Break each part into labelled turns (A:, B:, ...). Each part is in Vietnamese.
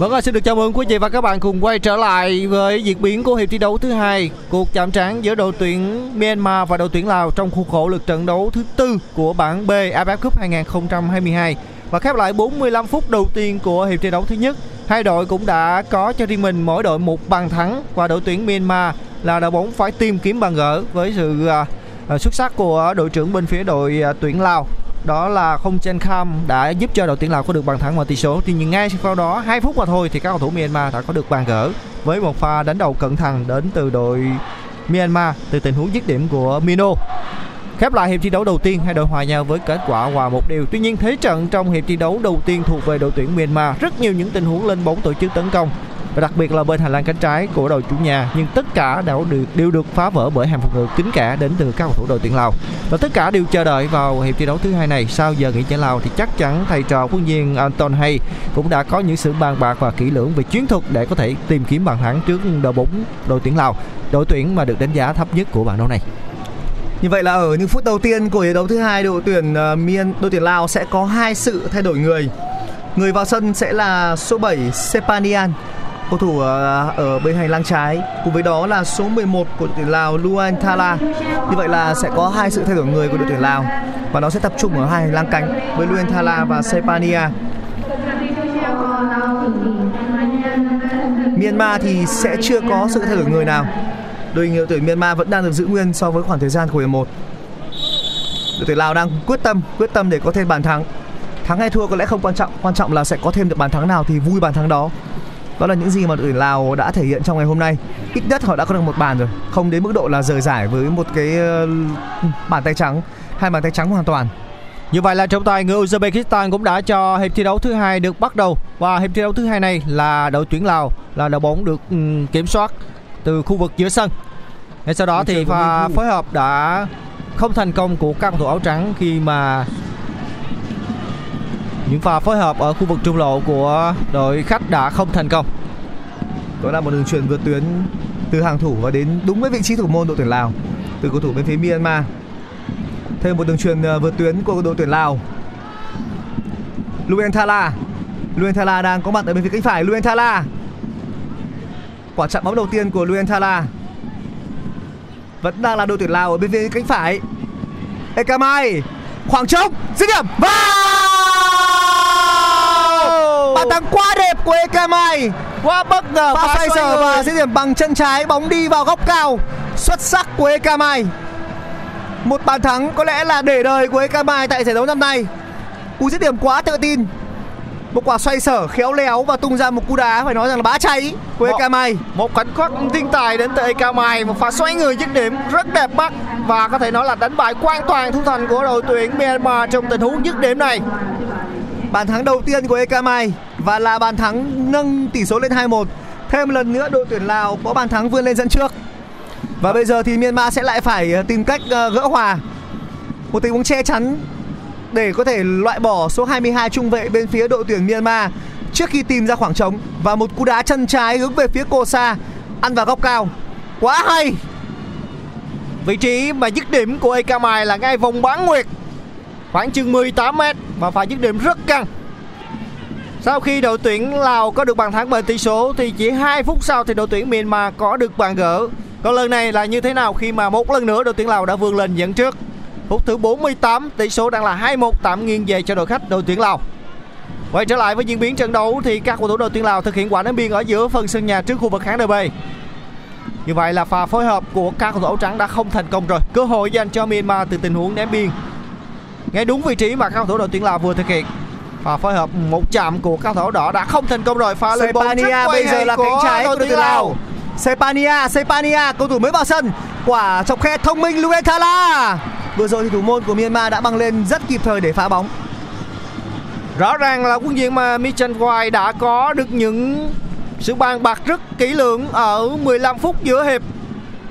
A: Vâng, ạ, xin được chào mừng quý vị và các bạn cùng quay trở lại với diễn biến của hiệp thi đấu thứ hai, cuộc chạm trán giữa đội tuyển Myanmar và đội tuyển Lào trong khuôn khổ lượt trận đấu thứ tư của bảng B AFF Cup 2022 và khép lại 45 phút đầu tiên của hiệp thi đấu thứ nhất. Hai đội cũng đã có cho riêng mình mỗi đội một bàn thắng và đội tuyển Myanmar là đội bóng phải tìm kiếm bàn gỡ với sự à, à, xuất sắc của đội trưởng bên phía đội à, tuyển Lào đó là không Chen Kham đã giúp cho đội tuyển Lào có được bàn thắng mở tỷ số. Tuy nhiên ngay sau đó 2 phút mà thôi thì các cầu thủ Myanmar đã có được bàn gỡ với một pha đánh đầu cẩn thận đến từ đội Myanmar từ tình huống dứt điểm của Mino. Khép lại hiệp thi đấu đầu tiên, hai đội hòa nhau với kết quả hòa một điều. Tuy nhiên thế trận trong hiệp thi đấu đầu tiên thuộc về đội tuyển Myanmar rất nhiều những tình huống lên bóng tổ chức tấn công và đặc biệt là bên hành lang cánh trái của đội chủ nhà nhưng tất cả đều được đều được phá vỡ bởi hàng phòng ngự kín kẽ đến từ các cầu thủ đội tuyển Lào. Và tất cả đều chờ đợi vào hiệp thi đấu thứ hai này. Sau giờ nghỉ giải Lào thì chắc chắn thầy trò huấn viên Anton Hay cũng đã có những sự bàn bạc và kỹ lưỡng về chiến thuật để có thể tìm kiếm bàn thắng trước đội bóng đội tuyển Lào đội tuyển mà được đánh giá thấp nhất của bảng đấu này.
B: Như vậy là ở những phút đầu tiên của hiệp đấu thứ hai đội tuyển uh, Miên đội tuyển Lào sẽ có hai sự thay đổi người. Người vào sân sẽ là số 7 Sepanian cầu thủ ờ, ở bên hành lang trái cùng với đó là số 11 của đội tuyển Lào Luan Thala. Như vậy là sẽ có hai sự thay đổi người của đội tuyển Lào và nó sẽ tập trung ở hai hành lang cánh với Luan Thala và Sepania. Myanmar thì sẽ chưa có sự thay đổi người nào. Đội hình đội tuyển Myanmar vẫn đang được giữ nguyên so với khoảng thời gian của hiệp 1. Đội tuyển Lào đang quyết tâm, quyết tâm để có thêm bàn thắng. Thắng hay thua có lẽ không quan trọng, quan trọng là sẽ có thêm được bàn thắng nào thì vui bàn thắng đó. Đó là những gì mà đội tuyển Lào đã thể hiện trong ngày hôm nay. Ít nhất họ đã có được một bàn rồi, không đến mức độ là rời giải với một cái ờ, bàn tay trắng, hai bàn tay trắng hoàn toàn.
A: Như vậy là trọng tài người Uzbekistan cũng đã cho hiệp thi đấu thứ hai được bắt đầu và hiệp thi đấu thứ hai này là đội tuyển Lào là đội bóng được um, kiểm soát từ khu vực giữa sân. Ngay sau đó thì pha phối hợp đã không thành công của các cầu thủ áo trắng khi mà những pha phối hợp ở khu vực trung lộ của đội khách đã không thành công.
B: Đó là một đường chuyền vượt tuyến từ hàng thủ và đến đúng với vị trí thủ môn đội tuyển Lào, từ cầu thủ bên phía Myanmar. Thêm một đường chuyền ờ, vượt tuyến của đội tuyển Lào. Luen Thala. Luen Thala đang có mặt ở bên phía cánh phải. Luen Thala. Quả chạm bóng đầu tiên của Luen Thala. Vẫn đang là đội tuyển Lào ở bên phía cánh phải. Ekamai. Khoảng trống. Dứt điểm. Vào! Thắng quá đẹp của Ekamai.
A: Quá bất ngờ
B: Pha xoay sở và dứt điểm bằng chân trái bóng đi vào góc cao. Xuất sắc của Ekamai một bàn thắng có lẽ là để đời của Ekamai tại giải đấu năm nay. Cú dứt điểm quá tự tin. Một quả xoay sở khéo léo và tung ra một cú đá phải nói rằng là bá cháy của
A: Một-
B: Ekamai
A: một khoảnh khắc thiên tài đến từ Ekamai một pha xoay người dứt điểm rất đẹp mắt và có thể nói là đánh bại hoàn toàn thủ thành của đội tuyển Myanmar trong tình huống dứt điểm này.
B: Bàn thắng đầu tiên của Ekamai và là bàn thắng nâng tỷ số lên 2-1 thêm một lần nữa, đội tuyển Lào có bàn thắng vươn lên dẫn trước. Và bây giờ thì Myanmar sẽ lại phải ờ, tìm cách ờ, gỡ hòa. Một tình huống che chắn để có thể loại bỏ số 22 trung vệ bên phía đội tuyển Myanmar trước khi tìm ra khoảng trống. Và một cú đá chân trái hướng về phía cô xa ăn vào góc cao. Quá hay!
A: Vị trí mà dứt điểm của Ekamai là ngay vòng bán nguyệt. Khoảng chừng 18 m và pha dứt điểm rất căng. Sau khi đội tuyển Lào có được bàn thắng bởi tỷ số thì chỉ 2 phút sau thì đội tuyển Myanmar có được bàn gỡ. Còn lần này là như thế nào khi mà một lần nữa đội tuyển Lào đã vươn lên dẫn trước. Phút thứ 48 tỷ số đang là 2-1 tạm nghiêng về cho đội khách đội tuyển Lào. Quay trở lại với diễn biến trận đấu thì các cầu thủ đội tuyển Lào thực hiện quả ném biên ở giữa phần sân nhà trước khu vực khán đài B. Như vậy là pha phối hợp của các cầu thủ áo trắng đã không thành công rồi. Cơ hội dành cho Myanmar từ tình huống ném biên. Ngay đúng vị trí mà các cầu thủ đội tuyển Lào vừa thực hiện. Pha phối hợp một chạm của các cầu thủ đỏ đã không thành công rồi. Pha lên quay
B: bây giờ là cánh trái của đội tuyển Lào. Sepania, Sepania, cầu thủ mới vào sân. Quả chọc khe thông minh Luethala. Vừa rồi thì thủ môn của Myanmar đã băng lên rất kịp thời để phá bóng.
A: Rõ ràng là quân diện mà Michan White đã có được những sự bàn bạc rất kỹ lưỡng ở 15 phút giữa hiệp.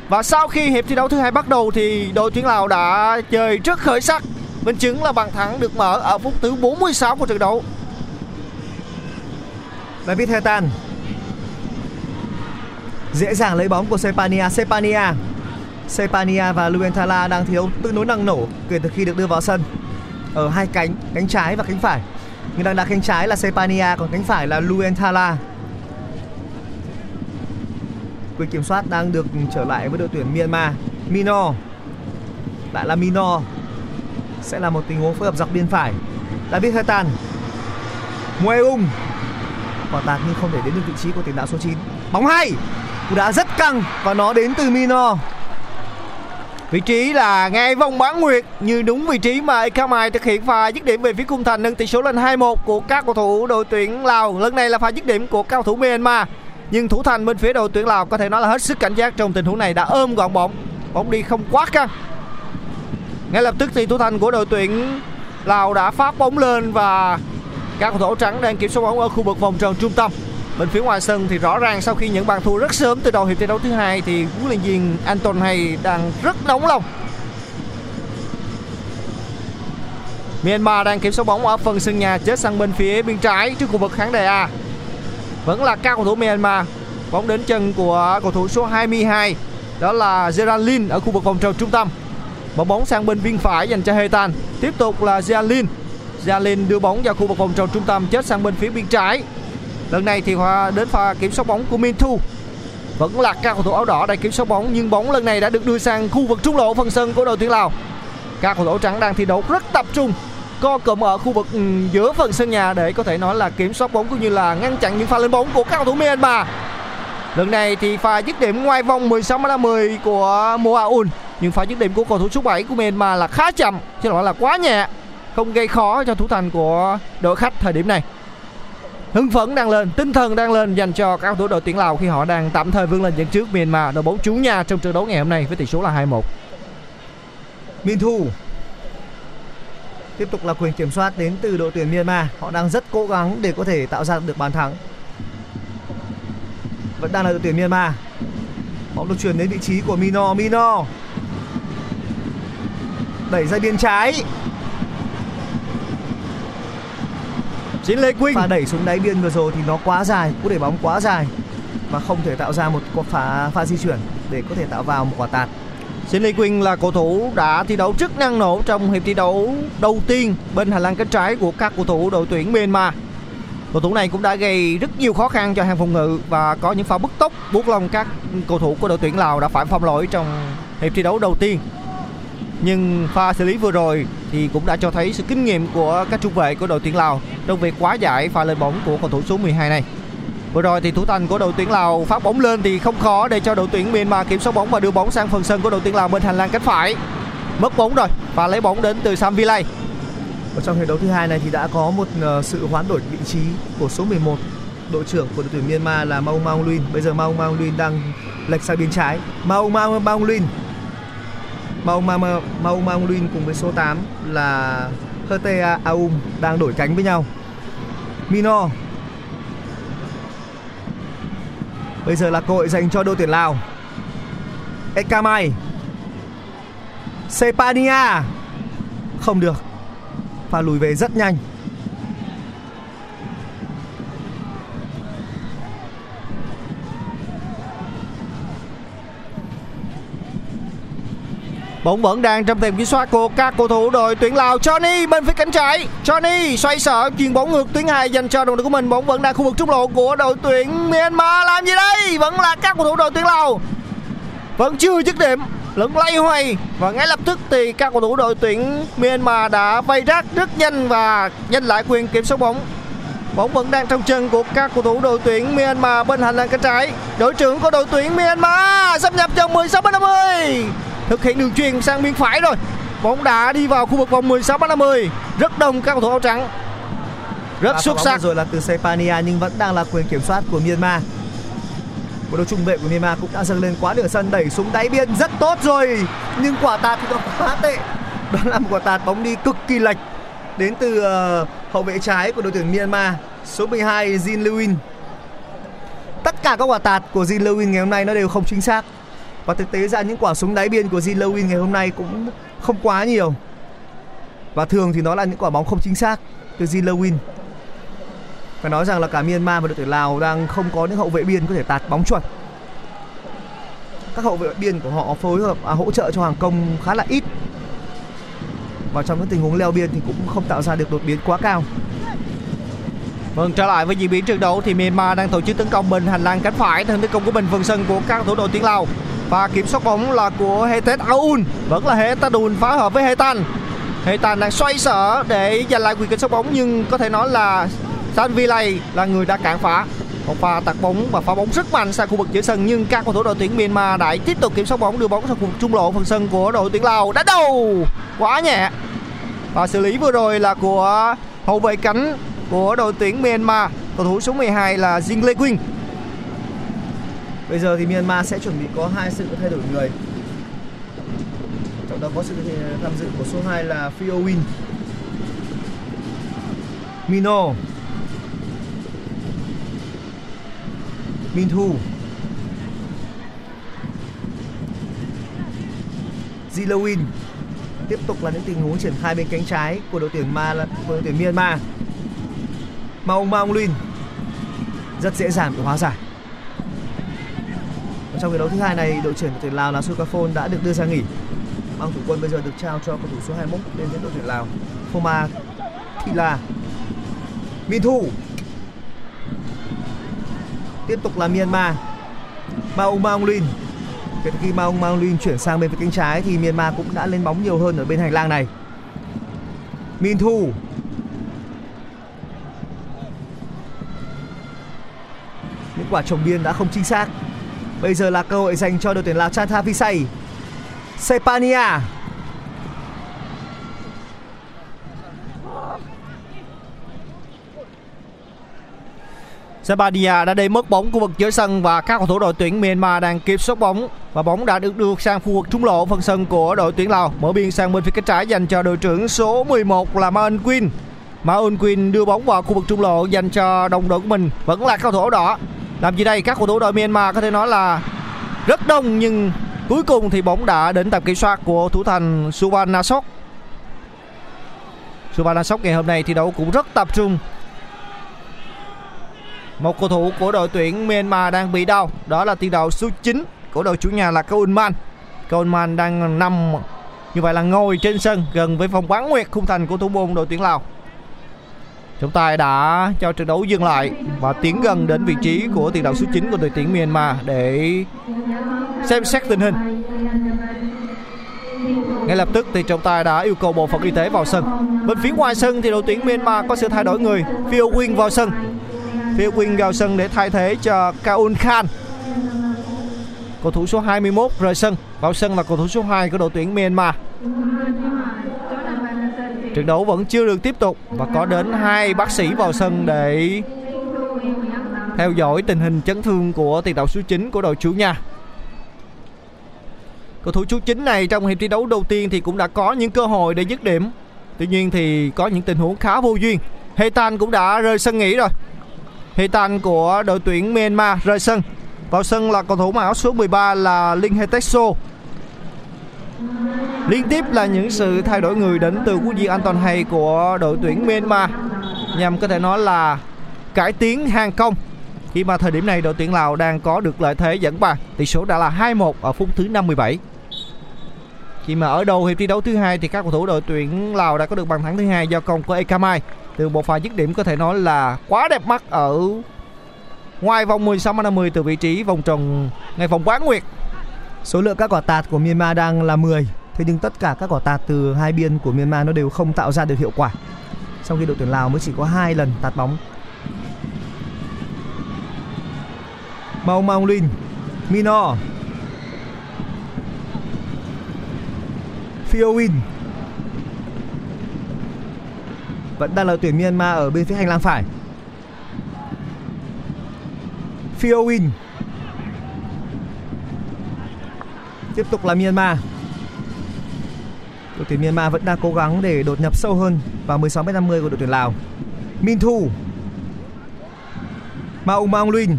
A: Và sau khi hiệp thi đấu thứ hai bắt đầu thì đội tuyển Lào đã chơi rất khởi sắc. Minh chứng là bàn thắng được mở ở phút thứ 46 của trận đấu.
B: David Hetan dễ dàng lấy bóng của Sepania. Sepania. Sepania và Luenthala đang thiếu tương đối năng nổ kể từ khi được đưa vào sân. Ở hai cánh cánh trái và cánh phải. Nhưng đang đá cánh trái là Sepania, còn cánh phải là Luenthala. Quyền kiểm soát đang được trở lại với đội tuyển Myanmar. Mino. Lại là Mino sẽ là một tình huống phối hợp dọc biên phải David Hetan Mueung quả tạt nhưng không thể đến được vị trí của tiền đạo số 9 bóng hay cú đá rất căng và nó đến từ Mino
A: Vị trí là ngay vòng bán nguyệt, như đúng vị trí mà Ekamai thực hiện pha dứt điểm về phía khung thành nâng tỷ số lên 2-1 của các cầu thủ đội tuyển Lào. Lần này là pha dứt điểm của cao thủ Myanmar. Nhưng thủ thành bên phía đội tuyển Lào có thể nói là hết sức cảnh giác trong tình huống này đã ôm gọn bóng. Bóng đi không quá căng. Ngay lập tức thì thủ thành của đội tuyển Lào đã phát bóng lên và các cầu thủ trắng đang kiểm soát bóng ở khu vực vòng tròn trung tâm. Bên phía ngoài sân thì rõ ràng sau khi những bàn thua rất sớm từ đầu hiệp thi đấu thứ hai thì huấn luyện viên Anton hay đang rất nóng lòng. Myanmar đang kiểm soát bóng ở phần sân nhà chết sang bên phía bên trái trước khu vực khán đài A. Vẫn là các cầu thủ Myanmar. Bóng đến chân của cầu thủ số 22 đó là Geraldine ở khu vực vòng tròn trung tâm. Bóng bóng sang bên bên phải dành cho Hetan. Tiếp tục là Jalin Jalin đưa bóng vào khu vực vòng tròn trung tâm, chết sang bên phía bên trái. Lần này thì hòa đến pha kiểm soát bóng của Min Thu. Vẫn là các cầu thủ áo đỏ đang kiểm soát bóng, Nhưng bóng lần này đã được đưa sang khu vực trung lộ phần sân của đội tuyển Lào. Các cầu thủ áo trắng đang thi đấu rất tập trung, Co cụm ở khu vực ừ, giữa phần sân nhà Để có thể nói là kiểm soát bóng cũng như là ngăn chặn những pha lên bóng của các cầu thủ Myanmar. Lần này thì pha dứt điểm ngoài vòng 16 10 của Moaun nhưng pha dứt điểm của cầu thủ số 7 của Myanmar là khá chậm, Chứ nói là quá nhẹ. Không gây khó cho thủ thành của đội khách thời điểm này. Hưng phấn đang lên, tinh thần đang lên dành cho các cầu thủ đội tuyển lào khi họ đang tạm thời vươn lên dẫn trước myanmar. Đội bóng chủ nhà trong trận đấu ngày hôm nay với tỷ số là 2-1
B: Minh Thu Tiếp tục là quyền kiểm soát đến từ đội tuyển Myanmar. Họ đang rất cố gắng để có thể tạo ra được bàn thắng. Vẫn đang là đội tuyển Myanmar. Bóng được chuyển đến vị trí của Mino. Mino Đẩy ra biên trái
A: Chiến Lê Quynh
B: pha đẩy xuống đáy biên vừa rồi thì nó quá dài cú đẩy bóng quá dài và không thể tạo ra một quả pha pha di chuyển để có thể tạo vào một quả tạt
A: Xin Lê Quynh là cầu thủ đã thi đấu rất năng nổ trong hiệp thi đấu đầu tiên bên hành lang cánh trái của các cầu thủ đội tuyển Myanmar. Cầu thủ này cũng đã gây rất nhiều khó khăn cho hàng phòng ngự và có những pha bứt tốc buộc lòng các cầu thủ của đội tuyển Lào đã phải phạm lỗi trong hiệp thi đấu đầu tiên. Nhưng pha xử lý vừa rồi thì cũng đã cho thấy sự kinh nghiệm của các trung vệ của đội tuyển Lào trong việc quá giải pha lên bóng của cầu thủ số 12 này. Vừa rồi thì thủ thành của đội tuyển Lào phát bóng lên thì không khó để cho đội tuyển Myanmar kiểm soát bóng và đưa bóng sang phần sân của đội tuyển Lào bên hành lang cánh phải. Mất bóng rồi và lấy bóng đến từ Sam Villay.
B: ở trong hiệp đấu thứ hai này thì đã có một ờ, sự hoán đổi vị trí của số 11 đội trưởng của đội tuyển Myanmar là Maung Maung Luin bây giờ Maung Maung Luin đang lệch sang bên trái Maung Maung Maung Luin Maung Maung Maung Maung Luin cùng với số 8 là Herte Aum đang đổi cánh với nhau. Mino. Bây giờ là cơ hội dành cho đội tuyển Lào. Ekamai Sepania. Không được. Pha lùi về rất nhanh.
A: Bóng vẫn đang trong tầm kiểm soát của các cầu thủ đội tuyển Lào Johnny bên phía cánh trái. Johnny xoay sở, chuyền bóng ngược tuyến hai dành cho đồng đội của mình, bóng vẫn đang khu vực trung lộ của đội tuyển Myanmar. Làm gì đây? Vẫn là các cầu thủ đội tuyển Lào. Vẫn chưa dứt điểm lẫn lay hoay. Và ngay lập tức thì các cầu thủ đội tuyển Myanmar đã vây rác rất nhanh và giành lại quyền kiểm soát bóng. Bóng vẫn đang trong chân của các cầu thủ đội tuyển Myanmar bên hành lang cánh trái. Đội trưởng của đội tuyển Myanmar xâm nhập vòng 16 50 thực hiện đường truyền sang bên phải rồi. Bóng đã đi vào khu vực vòng 16 50 rất đông các cầu thủ áo trắng. Rất
B: Và
A: xuất sắc.
B: rồi là từ Sepania nhưng vẫn đang là quyền kiểm soát của Myanmar. Một đội trung vệ của Myanmar cũng đã dâng lên quá nửa sân đẩy xuống đáy biên. Rất tốt rồi nhưng quả tạt thì nó quá tệ. Đó là một quả tạt bóng đi cực kỳ lệch đến từ ờ, hậu vệ trái của đội tuyển Myanmar số 12 Jin Lewin. Tất cả các quả tạt của Jin Lewin ngày hôm nay nó đều không chính xác và thực tế ra những quả súng đáy biên của Zilowin ngày hôm nay cũng không quá nhiều. Và thường thì nó là những quả bóng không chính xác từ Zilowin phải nói rằng là cả Myanmar và đội tuyển Lào đang không có những hậu vệ biên có thể tạt bóng chuẩn. Các hậu vệ biên của họ phối hợp à, hỗ trợ cho hàng công khá là ít. Và trong những tình huống leo biên thì cũng không tạo ra được đột biến quá cao.
A: Vâng, trở lại với diễn biến trận đấu thì Myanmar đang tổ chức tấn công bên hành lang cánh phải theo tấn công của mình phần sân của các thủ đội tuyển Lào. Và kiểm soát bóng là của Hetet Aoun, vẫn là Hetet Aoun phá hợp với Hetan. Hetan đang xoay sở để giành lại quyền kiểm soát bóng nhưng có thể nói là San Villay là người đã cản phá. Một pha tạt bóng và phá bóng rất mạnh sang khu vực giữa sân nhưng các cầu thủ đội tuyển Myanmar đã tiếp tục kiểm soát bóng đưa bóng sang khu vực trung lộ phần sân của đội tuyển Lào. Đánh đầu quá nhẹ. Và xử lý vừa rồi là của hậu vệ cánh của đội tuyển Myanmar cầu thủ số 12 là Jing Lê Quynh
B: bây giờ thì Myanmar sẽ chuẩn bị có hai sự thay đổi người. Trong đó có sự tham dự của số 2 là Phio Win Mino Min Thu Zilowin tiếp tục là những tình huống triển khai bên cánh trái của đội tuyển Ma, của đội tuyển Myanmar. Maung Maung Lin rất dễ dàng bị hóa giải trong trận đấu thứ hai này, đội trưởng tuyển Lào là Sukafon đã được đưa ra nghỉ. Mang thủ quân bây giờ được trao cho cầu thủ số 21 đến với đội tuyển Lào, Phoma là Minh Thu tiếp tục là Myanmar. Maung Maung Lin Kể từ khi Maung Maung Lin chuyển sang bên phía cánh trái thì Myanmar cũng đã lên bóng nhiều hơn ở bên hành lang này. Min Thu những quả trồng biên đã không chính xác bây giờ là cơ hội dành cho đội tuyển Lào Chanta Visay Sepania.
A: Sepania đã đẩy mất bóng khu vực giữa sân và các cầu thủ đội tuyển Myanmar đang kiểm soát bóng. Và bóng đã được đưa sang khu vực trung lộ phần sân của đội tuyển Lào. Mở biên sang bên phía cánh trái dành cho đội trưởng số 11 là Maun Quinn Maun Quinn đưa bóng vào khu vực trung lộ dành cho đồng đội của mình. Vẫn là cầu thủ áo đỏ làm gì đây? Các cầu thủ đội Myanmar có thể nói là rất đông, nhưng cuối cùng thì bóng đã đến tầm kiểm soát của thủ thành Suvan Nasok Suvan Nasok ngày hôm nay thi đấu cũng rất tập trung. Một cầu thủ của đội tuyển Myanmar đang bị đau. Đó là tiền đạo số 9 của đội chủ nhà là Kaunman Kaunman đang nằm, như vậy là ngồi trên sân gần với vòng bán nguyệt khung thành của thủ môn đội tuyển Lào. Trọng tài đã cho trận đấu dừng lại và tiến gần đến vị trí của tiền đạo số 9 của đội tuyển Myanmar để xem xét tình hình. Ngay lập tức thì trọng tài đã yêu cầu bộ phận y tế vào sân. Bên phía ngoài sân thì đội tuyển Myanmar có sự thay đổi người. Phil Wing vào sân. Phil Wing vào sân để thay thế cho Kaun Khan. Cầu thủ số 21 rời sân. Vào sân là cầu thủ số 2 của đội tuyển Myanmar. Trận đấu vẫn chưa được tiếp tục và có đến hai bác sĩ vào sân để theo dõi tình hình chấn thương của tiền đạo số 9 của đội chủ nhà. Cầu thủ số 9 này trong hiệp thi đấu đầu tiên thì cũng đã có những cơ hội để dứt điểm. Tuy nhiên thì có những tình huống khá vô duyên. Hetan cũng đã rời sân nghỉ rồi. Hetan của đội tuyển Myanmar rời sân. Vào sân là cầu thủ mặc áo số 13 là Linh Hetexo Liên tiếp là những sự thay đổi người đến từ huấn luyện Anton Hay của đội tuyển Myanmar. Nhằm có thể nói là cải tiến hàng công khi mà thời điểm này đội tuyển Lào đang có được lợi thế dẫn bàn tỷ số đã là 2-1 ở phút thứ 57 khi mà ở đầu hiệp thi đấu thứ hai thì các cầu thủ đội tuyển Lào đã có được bàn thắng thứ hai do công của Ekamai từ một pha dứt điểm có thể nói là quá đẹp mắt ở ngoài vòng 16 50 từ vị trí vòng tròn ngay vòng quán nguyệt.
B: Số lượng các quả tạt của Myanmar đang là 10 Thế nhưng tất cả các quả tạt từ hai biên của Myanmar nó đều không tạo ra được hiệu quả. Trong khi đội tuyển Lào mới chỉ có hai lần tạt bóng. Mau Maung Lin Mino. Fiowin Vẫn đang là tuyển Myanmar ở bên phía hành lang phải. Fiowin Win Tiếp tục là Myanmar. Đội tuyển Myanmar vẫn đang cố gắng để đột nhập sâu hơn vào 16m50 của đội tuyển Lào. Min Thu Maung Maung Lin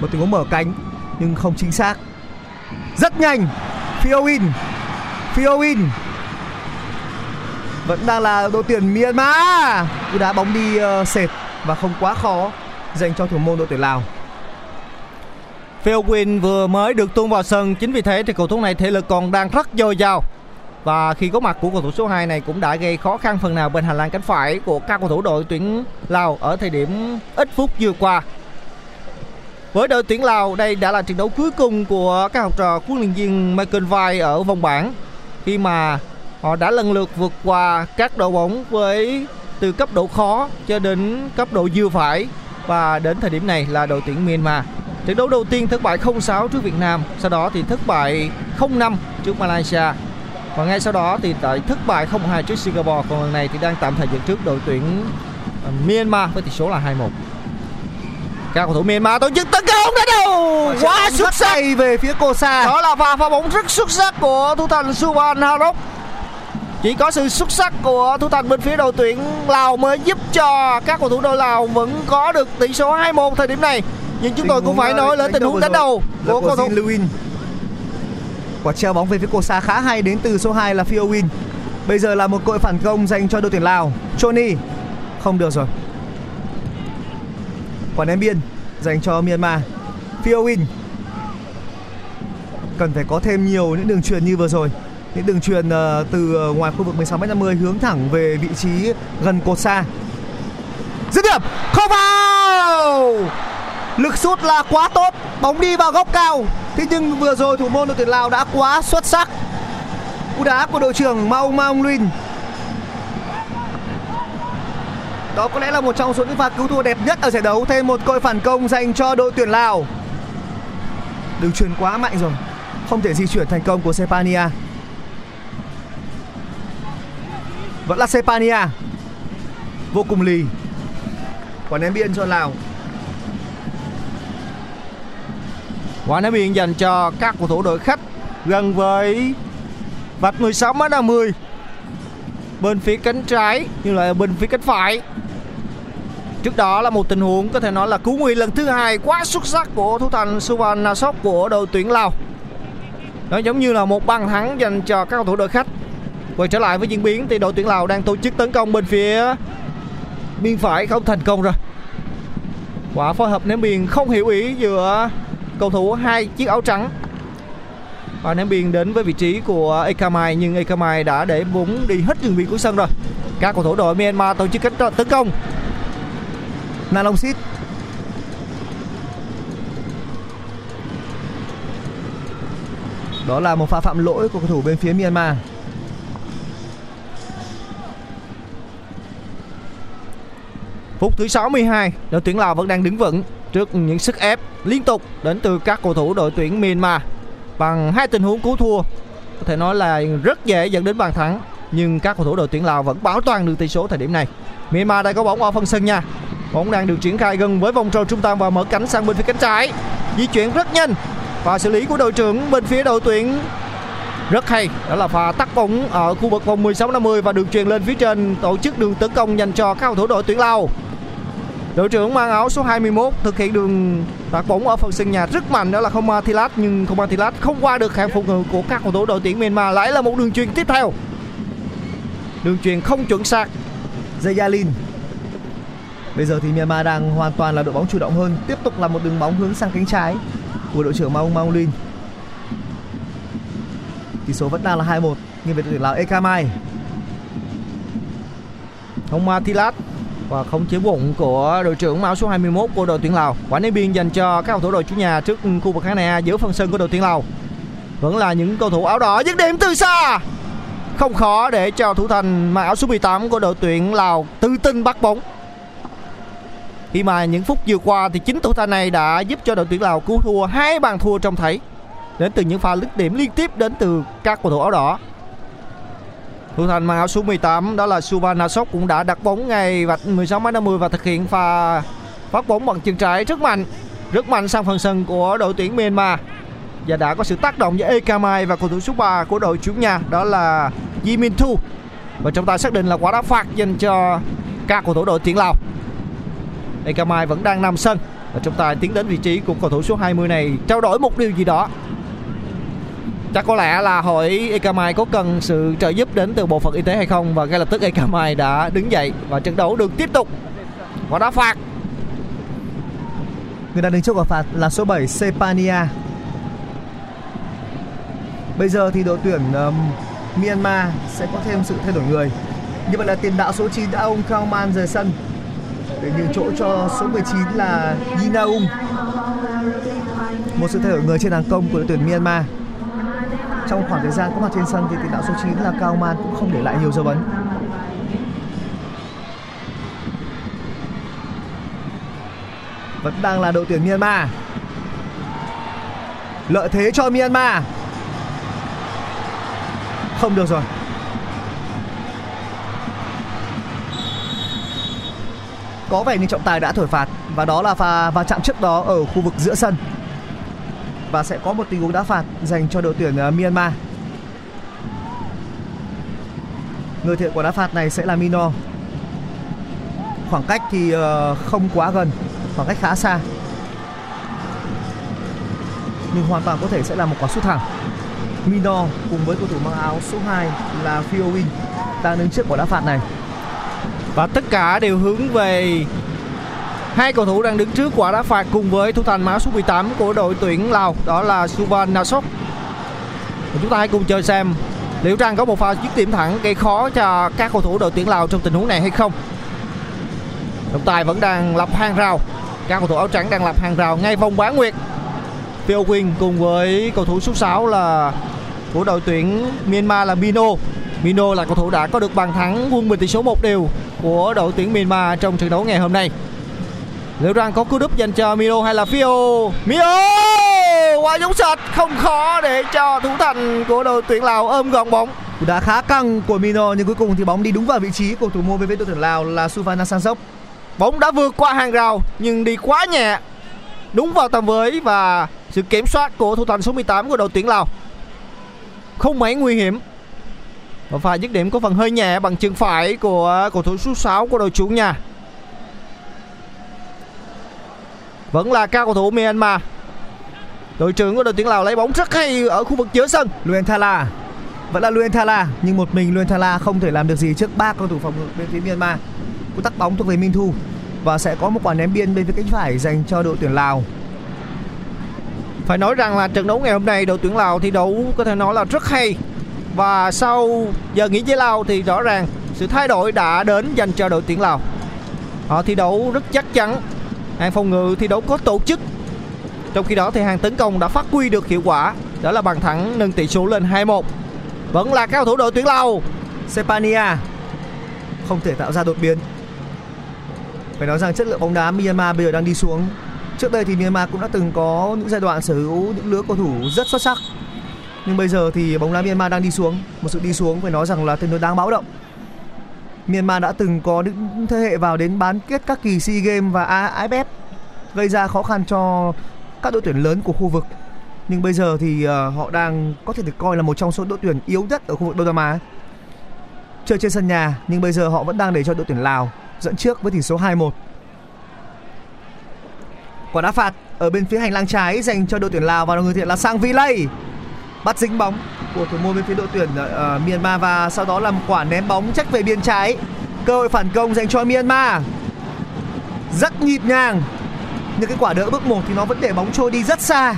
B: Một tình huống mở cánh nhưng không chính xác. Rất nhanh Fiowin. Fiowin. Vẫn đang là đội tuyển Myanmar. Cú đá bóng đi uh, sệt và không quá khó dành cho thủ môn đội tuyển Lào.
A: Phil Win vừa mới được tung vào sân Chính vì thế thì cầu thủ này thể lực còn đang rất dồi dào Và khi có mặt của cầu thủ số 2 này cũng đã gây khó khăn phần nào bên hành lang cánh phải của các cầu thủ đội tuyển Lào ở thời điểm ít phút vừa qua. Với đội tuyển Lào, đây đã là trận đấu cuối cùng của các học trò huấn luyện viên Michael Vai ở vòng bảng khi mà họ đã lần lượt vượt qua các đội bóng với từ cấp độ khó cho đến cấp độ vừa phải và đến thời điểm này là đội tuyển Myanmar. Trận đấu đầu tiên thất bại 0-6 trước Việt Nam, sau đó thì thất bại 0-5 trước Malaysia. Và ngay sau đó thì tại thất bại 0-2 trước Singapore, còn lần này thì đang tạm thời dẫn trước đội tuyển ờ, Myanmar với tỷ số là 2-1. Các cầu thủ Myanmar tổ chức tấn công đã đầu! Quá xuất sắc!
B: về phía Kosa
A: đó là pha phá bóng rất xuất sắc của thủ thành Suban Harok chỉ có sự xuất sắc của thủ thành bên phía đội tuyển Lào mới giúp cho các cầu thủ đội Lào vẫn có được tỷ số 2-1 thời điểm này nhưng chúng tôi cũng phải nói đến tình huống đánh đầu
B: của
A: cầu thủ
B: Lewin. Quả treo bóng về phía Kosa khá hay đến từ số 2 là Phio Win. Bây giờ là một cơ hội phản công dành cho đội tuyển Lào. Choni không được rồi. Quả ném biên dành cho Myanmar. Phio Win cần phải có thêm nhiều những đường truyền như vừa rồi. Những đường truyền ờ, từ ờ, ngoài khu vực 16m50 hướng thẳng về vị trí gần cột xa. Dứt điểm không vào lực sút là quá tốt, bóng đi vào góc cao. Thế nhưng vừa rồi thủ môn đội tuyển lào đã quá xuất sắc. Cú đá của đội trưởng Maung Maung Lin đó có lẽ là một trong số những pha cứu thua đẹp nhất ở giải đấu. Thêm một cơ phản công dành cho đội tuyển lào. Đường truyền quá mạnh rồi, không thể di chuyển thành công của Sepania. Vẫn là Sepania. Vô cùng lì. Quả ném biên cho lào.
A: Quả ném biên dành cho các cầu thủ đội khách gần với vạch 16 mét 50 bên phía cánh trái như là bên phía cánh phải. Trước đó là một tình huống có thể nói là cứu nguy lần thứ hai quá xuất sắc của thủ thành Suvan Nasok của đội tuyển Lào. Nó giống như là một bàn thắng dành cho các cầu thủ đội khách. Quay trở lại với diễn biến thì đội tuyển Lào đang tổ chức tấn công bên phía biên phải không? Thành công rồi. Quả phối hợp ném biên không hiểu ý giữa cầu thủ hai chiếc áo trắng. Và ném biên đến với vị trí của Ekamai nhưng Ekamai đã để bóng đi hết đường biên của sân rồi. Các cầu thủ đội Myanmar tổ chức cách tấn công.
B: Nalong Sit Đó là một pha phạm lỗi của cầu thủ bên phía Myanmar.
A: Phút thứ 62 đội tuyển Lào vẫn đang đứng vững trước những sức ép liên tục đến từ các cầu thủ đội tuyển Myanmar. Bằng hai tình huống cứu thua, có thể nói là rất dễ dẫn đến bàn thắng, nhưng các cầu thủ đội tuyển Lào vẫn bảo toàn được tỷ số thời điểm này. Myanmar đang có bóng ở phần sân nha. Bóng đang được triển khai gần với vòng tròn trung tâm và mở cánh sang bên phía cánh trái. Di chuyển rất nhanh và xử lý của đội trưởng bên phía đội tuyển rất hay, đó là pha tắt bóng ở khu vực vòng 16 50 và được truyền lên phía trên tổ chức đường tấn công dành cho các cầu thủ đội tuyển Lào đội trưởng mang áo số 21 thực hiện đường tạt bóng ở phần sân nhà rất mạnh đó là không Thilat nhưng không Thilat không qua được khả phòng ngự của các cầu thủ đội tuyển Myanmar. Lại là một đường truyền tiếp theo. Đường truyền không chuẩn xác.
B: Zayalin Bây giờ thì Myanmar đang hoàn toàn là đội bóng chủ động hơn Tiếp tục là một đường bóng hướng sang cánh trái Của đội trưởng Maung Maung Lin. Tỷ số vẫn đang là 2-1 nhưng về đội tuyển Lào Ekamai.
A: Hồng Thilat và không chế bụng của đội trưởng áo số 21 của đội tuyển Lào. Quả ném biên dành cho các cầu thủ đội chủ nhà trước khu vực khán đài giữa phần sân của đội tuyển Lào. Vẫn là những cầu thủ áo đỏ dứt điểm từ xa. Không khó để cho thủ thành mặc áo số 18 của đội tuyển Lào tự tin bắt bóng. Khi mà những phút vừa qua thì chính thủ thành này đã giúp cho đội tuyển Lào cứu thua hai bàn thua trong thấy đến từ những pha dứt điểm liên tiếp đến từ các cầu thủ áo đỏ. Thủ thành mang áo số 18 đó là Subanasok cũng đã đặt bóng ngay vạch 16 m 50 và thực hiện pha phát bóng bằng chân trái rất mạnh, rất mạnh sang phần sân của đội tuyển Myanmar. Và đã có sự tác động giữa Ekamai và cầu thủ số 3 của đội chủ nhà đó là Yimin Thu. Và chúng ta xác định là quả đá phạt dành cho các cầu thủ đội tuyển Lào. Ekamai vẫn đang nằm sân. Và chúng ta tiến đến vị trí của cầu thủ số 20 này trao đổi một điều gì đó chắc có lẽ là hỏi Ekamai có cần sự trợ giúp đến từ bộ phận y tế hay không và ngay lập tức Ekamai đã đứng dậy và trận đấu được tiếp tục quả đá phạt
B: Người đang đứng trước quả phạt là số 7 Sepania. Bây giờ thì đội tuyển um, Myanmar sẽ có thêm sự thay đổi người. Như vậy là tiền đạo số 9 đã ông Kauman rời sân để nhường chỗ cho số 19 là Yinaung. Một sự thay đổi người trên hàng công của đội tuyển Myanmar. Trong khoảng thời gian có mặt trên sân thì tiền đạo số 9 là cao man cũng không để lại nhiều dấu ấn. Vẫn đang là đội tuyển Myanmar. Lợi thế cho Myanmar. Không được rồi. Có vẻ như trọng tài đã thổi phạt và đó là pha va chạm trước đó ở khu vực giữa sân. Và sẽ có một tình huống đá phạt dành cho đội tuyển ờ, Myanmar. Người thiện của đá phạt này sẽ là Mino. Khoảng cách thì ờ, không quá gần, khoảng cách khá xa. Nhưng hoàn toàn có thể sẽ là một quả sút thẳng. Mino cùng với cầu thủ mang áo số 2 là Fiowin đang đứng trước quả đá phạt này.
A: và tất cả đều hướng về hai cầu thủ đang đứng trước quả đá phạt cùng với thủ thành áo số 18 của đội tuyển Lào, đó là Suvan Nasok chúng ta hãy cùng chờ xem liệu rằng có một pha dứt điểm thẳng gây khó cho các cầu thủ đội tuyển Lào trong tình huống này hay không. Trọng tài vẫn đang lập hàng rào. Các cầu thủ áo trắng đang lập hàng rào ngay vòng bán nguyệt. Phil Quyên cùng với cầu thủ số 6 là của đội tuyển Myanmar là Mino. Mino là cầu thủ đã có được bàn thắng quân bình tỷ số một đều của đội tuyển Myanmar trong trận đấu ngày hôm nay liệu rằng có cú đúp dành cho Mino hay là Fio? Mino quả giống sệt không khó để cho thủ thành của đội tuyển Lào ôm gọn bóng.
B: Đá khá căng của Mino nhưng cuối cùng thì bóng đi đúng vào vị trí của thủ môn phía đội tuyển Lào là Suvana Sansok.
A: bóng đã vượt qua hàng rào nhưng đi quá nhẹ đúng vào tầm với và sự kiểm soát của thủ thành số 18 của đội tuyển Lào. Không mấy nguy hiểm. Và pha dứt điểm có phần hơi nhẹ bằng chân phải của cầu thủ số 6 của đội chủ nhà vẫn là cao cầu thủ Myanmar. Đội trưởng của đội tuyển Lào lấy bóng rất hay ở khu vực giữa sân.
B: Luen Thala vẫn là Luen Thala nhưng một mình Luen Thala không thể làm được gì trước ba cầu thủ phòng ngự bên phía Myanmar. Cú tắc bóng thuộc về Minh Thu và sẽ có một quả ném biên bên phía cánh phải dành cho đội tuyển Lào.
A: Phải nói rằng là trận đấu ngày hôm nay đội tuyển Lào thi đấu có thể nói là rất hay. Và sau giờ nghỉ giải lao thì rõ ràng sự thay đổi đã đến dành cho đội tuyển Lào. Họ thi đấu rất chắc chắn Hàng phòng ngự thi đấu có tổ chức Trong khi đó thì hàng tấn công đã phát huy được hiệu quả Đó là bàn thắng nâng tỷ số lên 2-1 Vẫn là cao thủ đội tuyển Lào
B: Sepania không thể tạo ra đột biến. Phải nói rằng chất lượng bóng đá Myanmar bây giờ đang đi xuống. Trước đây thì Myanmar cũng đã từng có những giai đoạn sở hữu những lứa cầu thủ rất xuất sắc. Nhưng bây giờ thì bóng đá Myanmar đang đi xuống, một sự đi xuống phải nói rằng là tương đối đáng báo động. Myanmar đã từng có những thế hệ vào đến bán kết các kỳ SEA Games và AFF gây ra khó khăn cho các đội tuyển lớn của khu vực. Nhưng bây giờ thì ờ, họ đang có thể được coi là một trong số đội tuyển yếu nhất ở khu vực Đông Nam Á. Chơi trên sân nhà, nhưng bây giờ họ vẫn đang để cho đội tuyển Lào dẫn trước với tỷ số 2-1. Quả đá phạt ở bên phía hành lang trái dành cho đội tuyển Lào và người thiện là Sang Vilay. Bắt dính bóng của thủ môn bên phía đội tuyển uh, Myanmar và sau đó là một quả ném bóng chắc về biên trái. Cơ hội phản công dành cho Myanmar. Rất nhịp nhàng. Nhưng cái quả đỡ bước một thì nó vẫn để bóng trôi đi rất xa.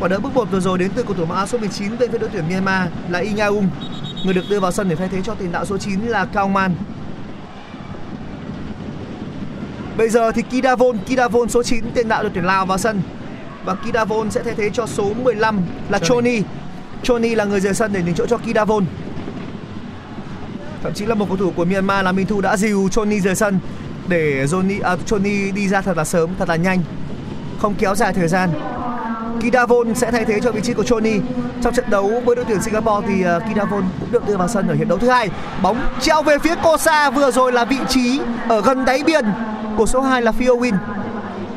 B: Quả đỡ bước một vừa rồi đến từ cầu thủ mặc áo số 19 bên phía đội tuyển Myanmar là Inyaung người được đưa vào sân để thay thế cho tiền đạo số 9 là Cao Man. Bây giờ thì Kidavon, Kidavon số 9 tiền đạo đội tuyển Lào vào sân và Kidavon sẽ thay thế cho số 15 là Choni. Choni là người rời sân để nhường chỗ cho Kidavon. Thậm chí là một cầu thủ của Myanmar là Minh Thu đã dìu Choni rời sân để Johnny à, Choni đi ra thật là sớm, thật là nhanh, không kéo dài thời gian. Kidavon sẽ thay thế cho vị trí của Choni trong trận đấu với đội tuyển Singapore thì uh, Kidavon cũng được đưa vào sân ở hiệp đấu thứ hai. Bóng treo về phía Kosa vừa rồi là vị trí ở gần đáy biên của số 2 là Phil Win.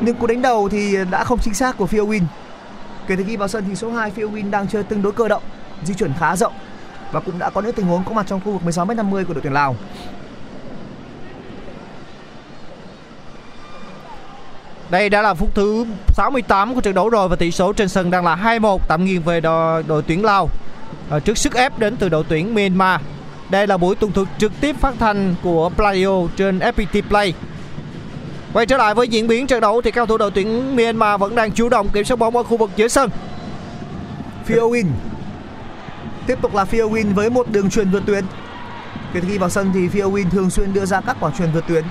B: Nhưng cú đánh đầu thì đã không chính xác của Fiowin. Kể từ khi vào sân thì số 2 Fiowin đang chơi tương đối cơ động, di chuyển khá rộng và cũng đã có những tình huống có mặt trong khu vực 16m50 của đội tuyển Lào.
A: Đây đã là phút thứ 68 của trận đấu rồi và tỷ số trên sân đang là 2-1 tạm nghiêng về đội, đội tuyển Lào à, trước sức ép đến từ đội tuyển Myanmar. Đây là buổi tuần thuật trực tiếp phát thanh của Playo trên FPT Play. Quay trở lại với diễn biến trận đấu thì cao thủ đội tuyển Myanmar vẫn đang chủ động kiểm soát bóng ở khu vực giữa sân.
B: Phil Win Tiếp tục là Phil Win với một đường truyền vượt tuyến. Kể từ khi vào sân thì Phil Win thường xuyên đưa ra các quả truyền vượt tuyến.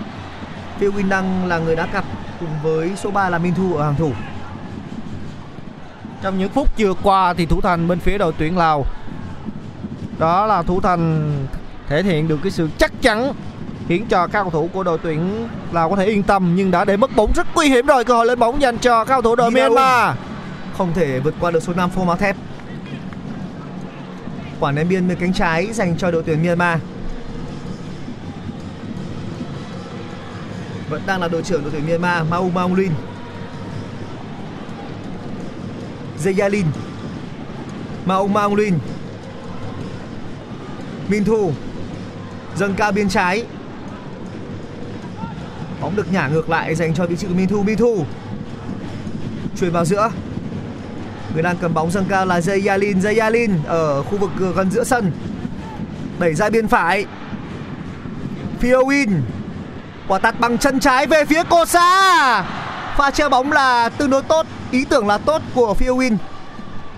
B: Phil Win đang là người đá cặp cùng với số 3 là Minh Thu ở hàng thủ.
A: Trong những phút vừa qua thì thủ thành bên phía đội tuyển Lào đó là thủ thành thể hiện được cái sự chắc chắn khiến cho các cầu thủ của đội tuyển Lào có thể yên tâm nhưng đã để mất bóng rất nguy hiểm rồi. Cơ hội lên bóng dành cho cao thủ đội Myanmar.
B: Không thể vượt qua được số 5 Phô Mao Thép. Quả ném biên bên cánh trái dành cho đội tuyển Myanmar. Vẫn đang là đội trưởng đội tuyển Myanmar Mau Maulin Zayalin Mau Maulin Min Thu. Dâng cao biên trái bóng được nhả ngược lại dành cho vị trí của Min Thu. Minh Thu chuyển vào giữa. Người đang cầm bóng dâng cao là Zayalin Zayalin ở khu vực gần giữa sân. Đẩy ra biên phải. Fiowin quả tạt bằng chân trái về phía Kosa. Pha treo bóng là tương đối tốt, ý tưởng là tốt của Fiowin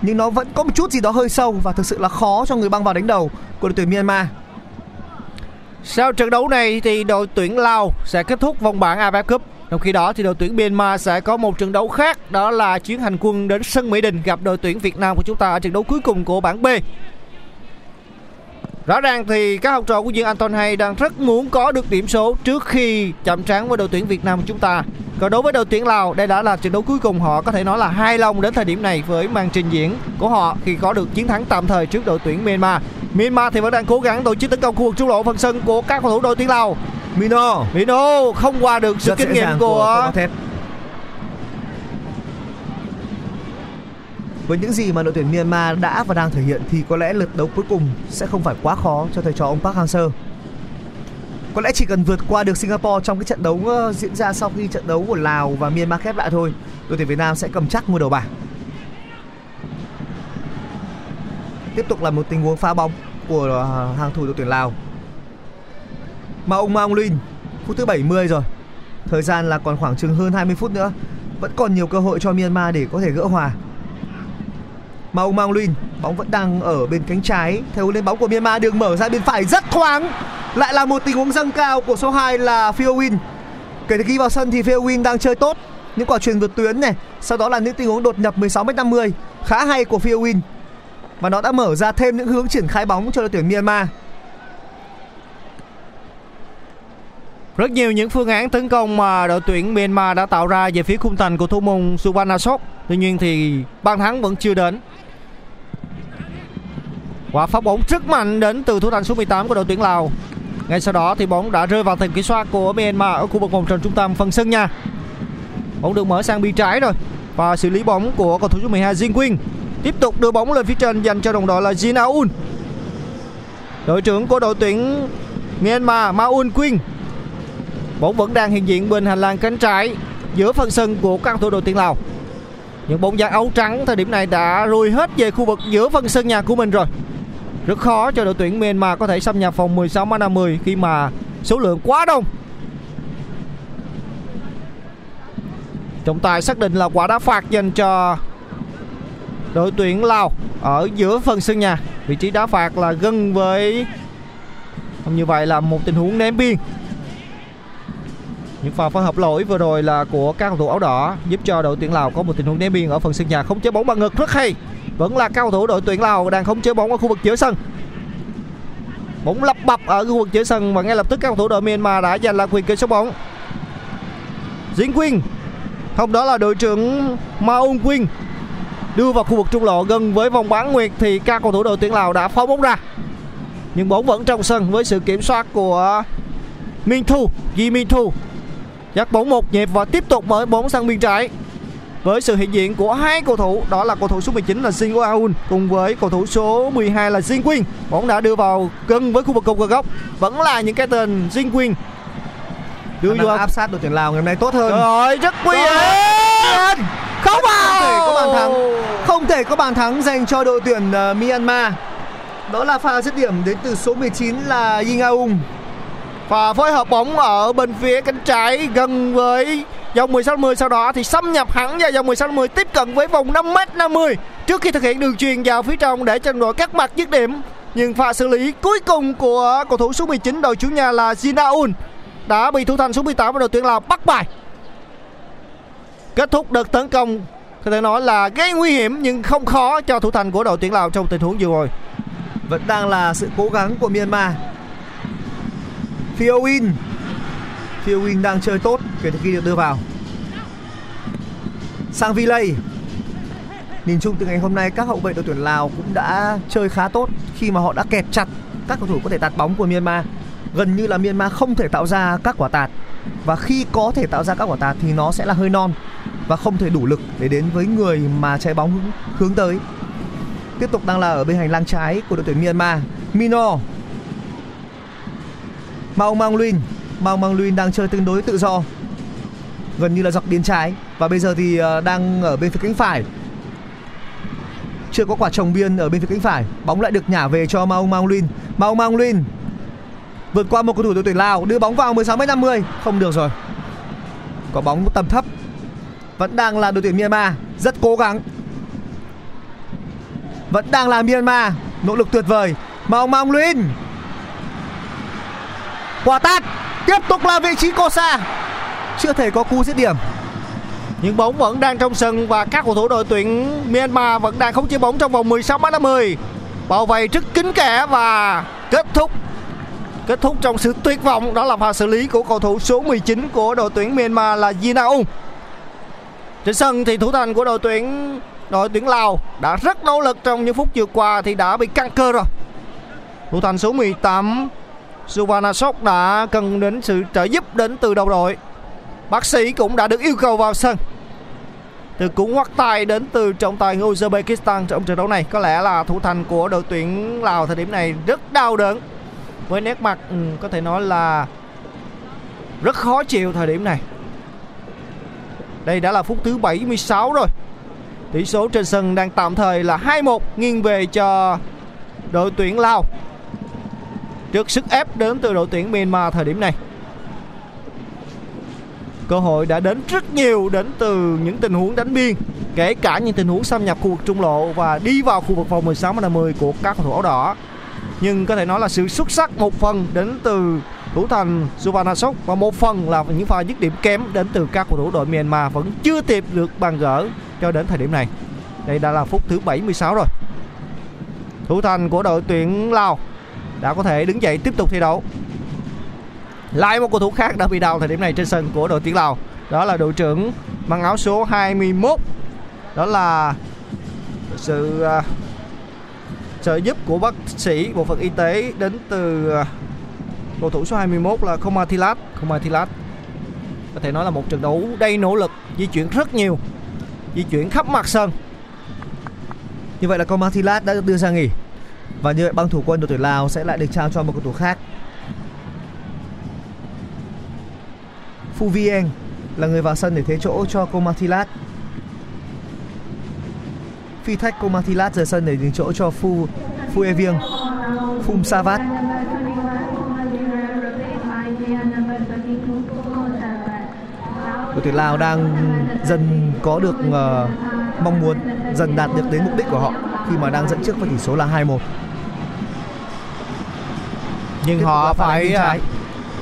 B: nhưng nó vẫn có một chút gì đó hơi sâu và thực sự là khó cho người băng vào đánh đầu của đội tuyển Myanmar
A: sau trận đấu này thì đội tuyển Lào sẽ kết thúc vòng bảng AFF Cup. Trong khi đó thì đội tuyển Myanmar sẽ có một trận đấu khác đó là chuyến hành quân đến sân Mỹ Đình gặp đội tuyển Việt Nam của chúng ta ở trận đấu cuối cùng của bảng B. Rõ ràng thì các học trò của Dương Anton Hay đang rất muốn có được điểm số trước khi chạm trán với đội tuyển Việt Nam của chúng ta. Còn đối với đội tuyển Lào, đây đã là trận đấu cuối cùng họ có thể nói là hai lòng đến thời điểm này với màn trình diễn của họ khi có được chiến thắng tạm thời trước đội tuyển Myanmar. Myanmar thì vẫn đang cố gắng tổ chức tấn công khu vực trung lộ phần sân của các cầu thủ đội tuyển Lào.
B: Mino
A: Mino không qua được sự
B: rất
A: kinh nghiệm
B: của,
A: của.
B: Với những gì mà đội tuyển Myanmar đã và đang thể hiện thì có lẽ lượt đấu cuối cùng sẽ không phải quá khó cho thầy trò ông Park Hang-seo. Có lẽ chỉ cần vượt qua được Singapore trong cái trận đấu ờ, diễn ra sau khi trận đấu của Lào và Myanmar khép lại thôi, đội tuyển Việt Nam sẽ cầm chắc ngôi đầu bảng. Tiếp tục là một tình huống phá bóng của ờ, hàng thủ đội tuyển Lào. Mà ông Maung Lin, phút thứ 70 rồi. Thời gian là còn khoảng chừng hơn 20 phút nữa. Vẫn còn nhiều cơ hội cho Myanmar để có thể gỡ hòa. Mà ông Maung Lin, bóng vẫn đang ở bên cánh trái. Theo lên bóng của Myanmar đường mở ra bên phải rất thoáng. Lại là một tình huống dâng cao của số 2 là Phil Win. Kể từ khi vào sân thì Phil Win đang chơi tốt. Những quả truyền vượt tuyến này, sau đó là những tình huống đột nhập 16m50 khá hay của Fiowin và nó đã mở ra thêm những hướng triển khai bóng cho đội tuyển Myanmar.
A: Rất nhiều những phương án tấn công mà đội tuyển Myanmar đã tạo ra về phía khung thành của thủ môn Subanasok. Tuy nhiên thì bàn thắng vẫn chưa đến. Quả phát bóng rất mạnh đến từ thủ thành số 18 của đội tuyển Lào. Ngay sau đó thì bóng đã rơi vào tầm kiểm soát của Myanmar ở khu vực vòng tròn trung tâm phần sân nha. Bóng được mở sang bên trái rồi và xử lý bóng của cầu thủ số 12 Jin Quyên. Tiếp tục đưa bóng lên phía trên dành cho đồng đội là Jin Aoun. Đội trưởng của đội tuyển Myanmar Maun Quyên bóng vẫn đang hiện diện bên hành lang cánh trái giữa phần sân của các thủ đội tuyển Lào. Những bóng dáng áo trắng thời điểm này đã rùi hết về khu vực giữa phần sân nhà của mình rồi. Rất khó cho đội tuyển Myanmar có thể xâm nhập phòng 16 m 50 khi mà số lượng quá đông. Trọng tài xác định là quả đá phạt dành cho đội tuyển Lào ở giữa phần sân nhà. Vị trí đá phạt là gần với, không như vậy là một tình huống ném biên. Những pha phối hợp lỗi vừa rồi là của các cầu thủ áo đỏ, giúp cho đội tuyển Lào có một tình huống ném biên ở phần sân nhà không chế bóng bằng ngực. Rất hay, vẫn là cao thủ đội tuyển Lào đang không chế bóng ở khu vực giữa sân. Bóng lập bập ở khu vực giữa sân và ngay lập tức các cầu thủ đội Myanmar đã giành lại quyền kiểm soát bóng. Dĩnh Quyên không đó là đội trưởng Maung Quyên đưa vào khu vực trung lộ gần với vòng bán nguyệt thì các cầu thủ đội tuyển Lào đã phóng bóng ra. Nhưng bóng vẫn trong sân với sự kiểm soát của Minh Thu Di Minh Thu. Dắt bóng một nhịp và tiếp tục mở bóng sang biên trái. Với sự hiện diện của hai cầu thủ đó là cầu thủ số 19 là Jin Aun cùng với cầu thủ số 12 là Jin Quyên bóng đã đưa vào gần với khu vực cột cờ góc vẫn là những cái tên Jin Quyên đưa
B: Đưa
A: vào
B: áp sát đội tuyển Lào ngày hôm nay tốt hơn.
A: Trời ơi rất nguy hiểm không vào
B: Không thể có bàn thắng. Không thể có bàn thắng dành cho đội tuyển uh, Myanmar. Đó là pha dứt điểm đến từ số 19 là Ying Aung.
A: và phối hợp bóng ở bên phía cánh trái gần với vòng 16 10 sau đó thì xâm nhập hẳn vào vòng 16 10 tiếp cận với vòng 5m50 trước khi thực hiện đường truyền vào phía trong để cho đội cắt mặt dứt điểm nhưng pha xử lý cuối cùng của cầu thủ số 19 đội chủ nhà là Jinaun đã bị thủ thành số 18 của đội tuyển Lào bắt bài kết thúc đợt tấn công, có thể nói là gây nguy hiểm nhưng không khó cho thủ thành của đội tuyển Lào trong tình huống vừa rồi
B: Vẫn đang là sự cố gắng của Myanmar. Phio Win. Đang chơi tốt, kể từ khi được đưa vào. Sang Vilay. Nhìn chung từ ngày hôm nay, các hậu vệ đội tuyển Lào cũng đã chơi khá tốt khi mà họ đã kẹp chặt các cầu thủ có thể tạt bóng của Myanmar. Gần như là Myanmar không thể tạo ra các quả tạt và khi có thể tạo ra các quả tạt thì nó sẽ là hơi non và không thể đủ lực để đến với người mà trái bóng hướng, hướng tới. Tiếp tục đang là ở bên hành lang trái của đội tuyển Myanmar. Mino. Mao Mang Luin. Mao Mang Luin đang chơi tương đối tự do. Gần như là dọc biên trái và bây giờ thì ờ, đang ở bên phía cánh phải. Chưa có quả trồng biên ở bên phía cánh phải. Bóng lại được nhả về cho Mao Mang Luin. Mao Mang Luin vượt qua một cầu thủ đội tuyển Lào, đưa bóng vào 16m50 không được rồi. Có bóng tầm thấp. Vẫn đang là đội tuyển Myanmar, rất cố gắng vẫn đang là Myanmar, nỗ lực tuyệt vời Mao mong Luin quả tát, tiếp tục là vị trí cô xa chưa thể có cú dứt điểm
A: những bóng vẫn đang trong sân và các cầu thủ đội tuyển Myanmar vẫn đang khống chế bóng trong vòng 16 m 50. Bao vây rất kín kẽ và kết thúc kết thúc trong sự tuyệt vọng đó là pha xử lý của cầu thủ số 19 của đội tuyển Myanmar là Jinaung. Trên sân thì thủ thành của đội tuyển đội tuyển Lào đã rất nỗ lực trong những phút vừa qua thì đã bị căng cơ rồi. Thủ thành số 18 Suvanasok đã cần đến sự trợ giúp đến từ đầu đội. Bác sĩ cũng đã được yêu cầu vào sân. Từ cú ngoắt tay đến từ trọng tài Uzbekistan trong trận đấu này, có lẽ là thủ thành của đội tuyển Lào thời điểm này rất đau đớn với nét mặt ừ, có thể nói là rất khó chịu thời điểm này. Đây đã là phút thứ 76 rồi. Tỷ số trên sân đang tạm thời là 2-1 nghiêng về cho đội tuyển Lào. Trước sức ép đến từ đội tuyển Myanmar thời điểm này. Cơ hội đã đến rất nhiều đến từ những tình huống đánh biên Kể cả những tình huống xâm nhập khu vực trung lộ Và đi vào khu vực vòng 16 50 của các cầu thủ áo đỏ nhưng có thể nói là sự xuất sắc một phần đến từ thủ thành Suvanasok Và một phần là những pha dứt điểm kém đến từ các cầu thủ đội Myanmar Vẫn chưa tìm được bàn gỡ cho đến thời điểm này. Đây đã là phút thứ 76 rồi. Thủ thành của đội tuyển Lào đã có thể đứng dậy tiếp tục thi đấu. Lại một cầu thủ khác đã bị đau thời điểm này trên sân của đội tuyển Lào. Đó là đội trưởng mang áo số 21 đó là sự à, trợ giúp của bác sĩ bộ phận y tế đến từ à, cầu thủ số 21 là Komatilat, Komatilat. có thể nói là một trận đấu đầy nỗ lực di chuyển rất nhiều di chuyển khắp mặt sân
B: như vậy là Komatilat đã được đưa ra nghỉ và như vậy băng thủ quân đội tuyển Lào sẽ lại được trao cho một cầu thủ khác Phu Vieng là người vào sân để thế chỗ cho Komathilat. Phi thách Komathilat rời sân để nhường chỗ cho Phu Phu Evieng. Phum Savat. Đội tuyển Lào đang dần có được uh, mong muốn dần đạt được đến mục đích của họ khi mà đang dẫn trước với tỷ số là 2-1.
A: nhưng
B: Tiếp
A: họ phải
B: trái.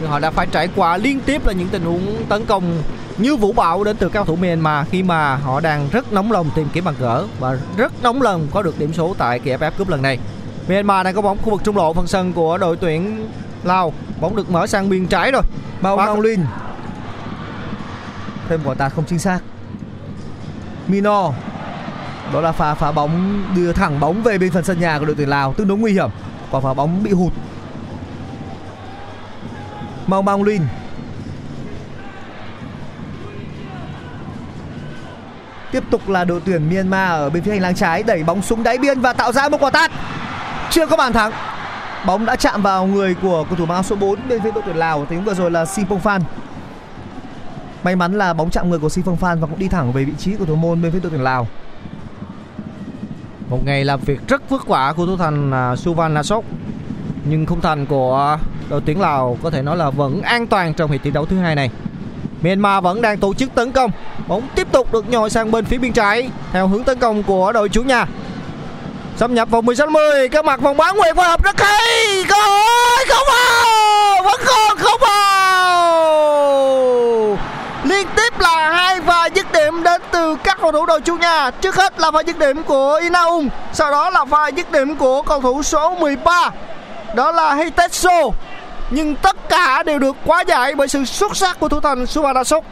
A: nhưng họ đã phải trải qua liên tiếp là những tình huống tấn công như vũ bão đến từ cao thủ Myanmar khi mà họ đang rất nóng lòng tìm kiếm bàn gỡ và rất nóng lòng có được điểm số tại kỳ AFF Cup lần này. Myanmar đang có bóng khu vực trung lộ phần sân của đội tuyển Lào, bóng được mở sang biên trái rồi.
B: Bao Long Linh Thêm quả tạt không chính xác. Mino. Đó là pha phá bóng đưa thẳng bóng về bên phần sân nhà của đội tuyển Lào Tương đối nguy hiểm. Quả phá bóng bị hụt. Mau Mang Linh Tiếp tục là đội tuyển Myanmar ở bên phía hành lang trái đẩy bóng xuống đáy biên và tạo ra một quả tát. Chưa có bàn thắng. Bóng đã chạm vào người của cầu thủ mang áo số 4 bên phía đội tuyển Lào. tính vừa rồi là Simpong Phan. May mắn là bóng chạm người của Simpong Phan và cũng đi thẳng về vị trí của thủ môn bên phía đội tuyển Lào.
A: Một ngày làm việc rất vất vả của thủ thành à, Suvan Nasok nhưng khung thành của đội tuyển Lào có thể nói là vẫn an toàn trong hiệp thi đấu thứ hai này. Myanmar vẫn đang tổ chức tấn công. Bóng tiếp tục được nhồi sang bên phía bên trái theo hướng tấn công của đội chủ nhà. Xâm nhập vòng 16 10, các mặt vòng bán nguyệt phối hợp rất hay. Cơ hội không vào, vẫn còn không vào. Liên tiếp là hai pha dứt điểm đến từ các cầu thủ đội chủ nhà. Trước hết là pha dứt điểm của Inaung, sau đó là pha dứt điểm của cầu thủ số 13. Đó là Hitetsu nhưng tất cả đều được quá giải bởi sự xuất sắc của thủ thành Suvarasuk.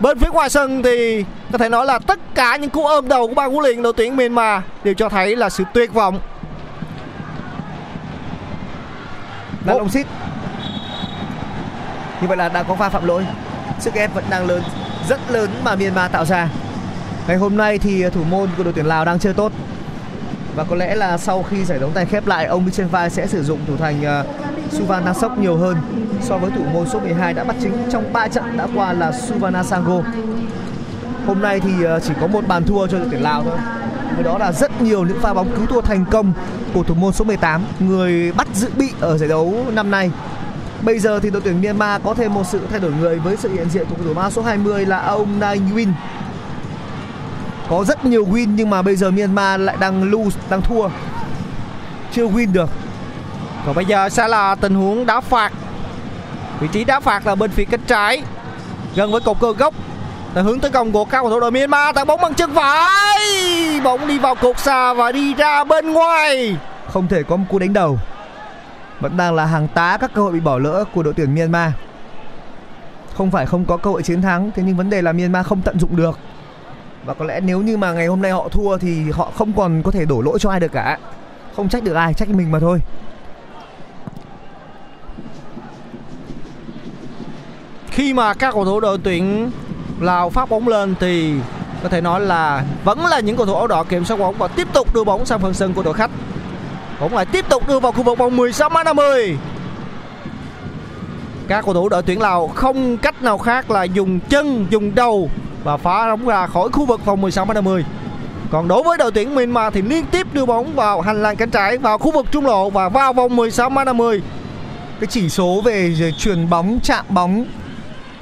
A: Bên phía ngoài sân thì có thể nói là tất cả những cú ôm đầu của ban huấn luyện đội tuyển Myanmar đều cho thấy là sự tuyệt vọng.
B: Là ông Xít. Như vậy là đã có pha phạm lỗi. Sức ép vẫn đang lớn, rất lớn mà Myanmar tạo ra. Ngày hôm nay thì thủ môn của đội tuyển Lào đang chơi tốt. Và có lẽ là sau khi giải đấu này khép lại, ông Michel Vai sẽ sử dụng thủ thành ờ, Suvanasok nhiều hơn so với thủ môn số 12 đã bắt chính trong 3 trận đã qua là Suvanasango. Hôm nay thì ờ, chỉ có một bàn thua cho đội tuyển Lào thôi. Với đó là rất nhiều những pha bóng cứu thua thành công của thủ môn số 18, người bắt dự bị ở giải đấu năm nay. Bây giờ thì đội tuyển Myanmar có thêm một sự thay đổi người với sự hiện diện của cầu thủ mang số 20 là ông Nai Win. Có rất nhiều win nhưng mà bây giờ Myanmar lại đang lose, đang thua. Chưa win được.
A: Còn bây giờ sẽ là tình huống đá phạt. Vị trí đá phạt là bên phía cánh trái, gần với cột cơ gốc. Là hướng tấn công của các cầu thủ đội Myanmar tạt bóng bằng chân phải. Bóng đi vào cột xa và đi ra bên ngoài.
B: Không thể có một cú đánh đầu. Vẫn đang là hàng tá các cơ hội bị bỏ lỡ của đội tuyển Myanmar. Không phải không có cơ hội chiến thắng, thế nhưng vấn đề là Myanmar không tận dụng được. Và có lẽ nếu như mà ngày hôm nay họ thua thì họ không còn có thể đổ lỗi cho ai được cả. Không trách được ai, trách mình mà thôi.
A: Khi mà các cầu thủ đội tuyển Lào phát bóng lên thì có thể nói là vẫn là những cầu thủ áo đỏ kiểm soát bóng và tiếp tục đưa bóng sang phần sân của đội khách. Bóng lại tiếp tục đưa vào khu vực vòng 16 m 50. Các cầu thủ đội tuyển Lào không cách nào khác là dùng chân, dùng đầu và phá bóng ra khỏi khu vực vòng 16 m 50. Còn đối với đội tuyển Myanmar thì liên tiếp đưa bóng vào hành lang cánh trái vào khu vực trung lộ và vào vòng 16 m 50.
B: Cái chỉ số về truyền bóng, chạm bóng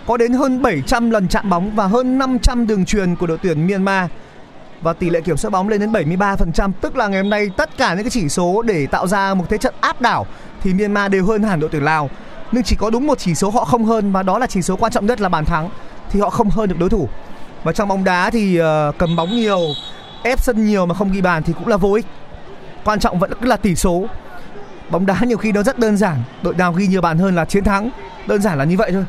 B: có đến hơn 700 lần chạm bóng và hơn 500 đường truyền của đội tuyển Myanmar và tỷ lệ kiểm soát bóng lên đến 73%, tức là ngày hôm nay tất cả những cái chỉ số để tạo ra một thế trận áp đảo thì Myanmar đều hơn hẳn đội tuyển Lào. Nhưng chỉ có đúng một chỉ số họ không hơn và đó là chỉ số quan trọng nhất là bàn thắng thì họ không hơn được đối thủ. Và trong bóng đá thì uh, cầm bóng nhiều, ép sân nhiều mà không ghi bàn thì cũng là vô ích. Quan trọng vẫn cứ là tỷ số. Bóng đá nhiều khi nó rất đơn giản, đội nào ghi nhiều bàn hơn là chiến thắng. Đơn giản là như vậy thôi.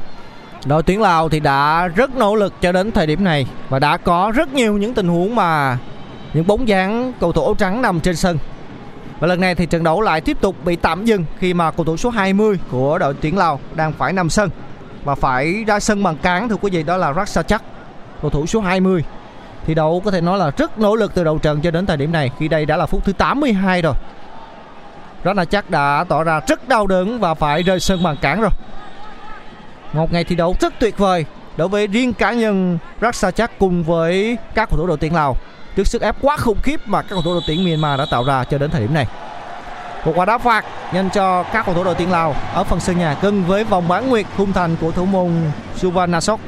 A: Đội tuyển Lào thì đã rất nỗ lực cho đến thời điểm này và đã có rất nhiều những tình huống mà những bóng dáng cầu thủ áo trắng nằm trên sân. Và lần này thì trận đấu lại tiếp tục bị tạm dừng khi mà cầu thủ số 20 của đội tuyển Lào đang phải nằm sân và phải ra sân bằng cán thưa quý vị đó là Raksachak, cầu thủ số 20. Thì đấu có thể nói là rất nỗ lực từ đầu trận cho đến thời điểm này khi đây đã là phút thứ 82 rồi. Raksachak đã tỏ ra rất đau đớn và phải rơi sân bằng cản rồi. Một ngày thi đấu rất tuyệt vời đối với riêng cá nhân Raksachak cùng với các cầu thủ đội tuyển Lào trước sức ép quá khủng khiếp mà các cầu thủ đội tuyển Myanmar đã tạo ra cho đến thời điểm này. Một quả đá phạt dành cho các cầu thủ đội tuyển Lào ở phần sân nhà gần với vòng bán nguyệt khung thành của thủ môn Suvanasok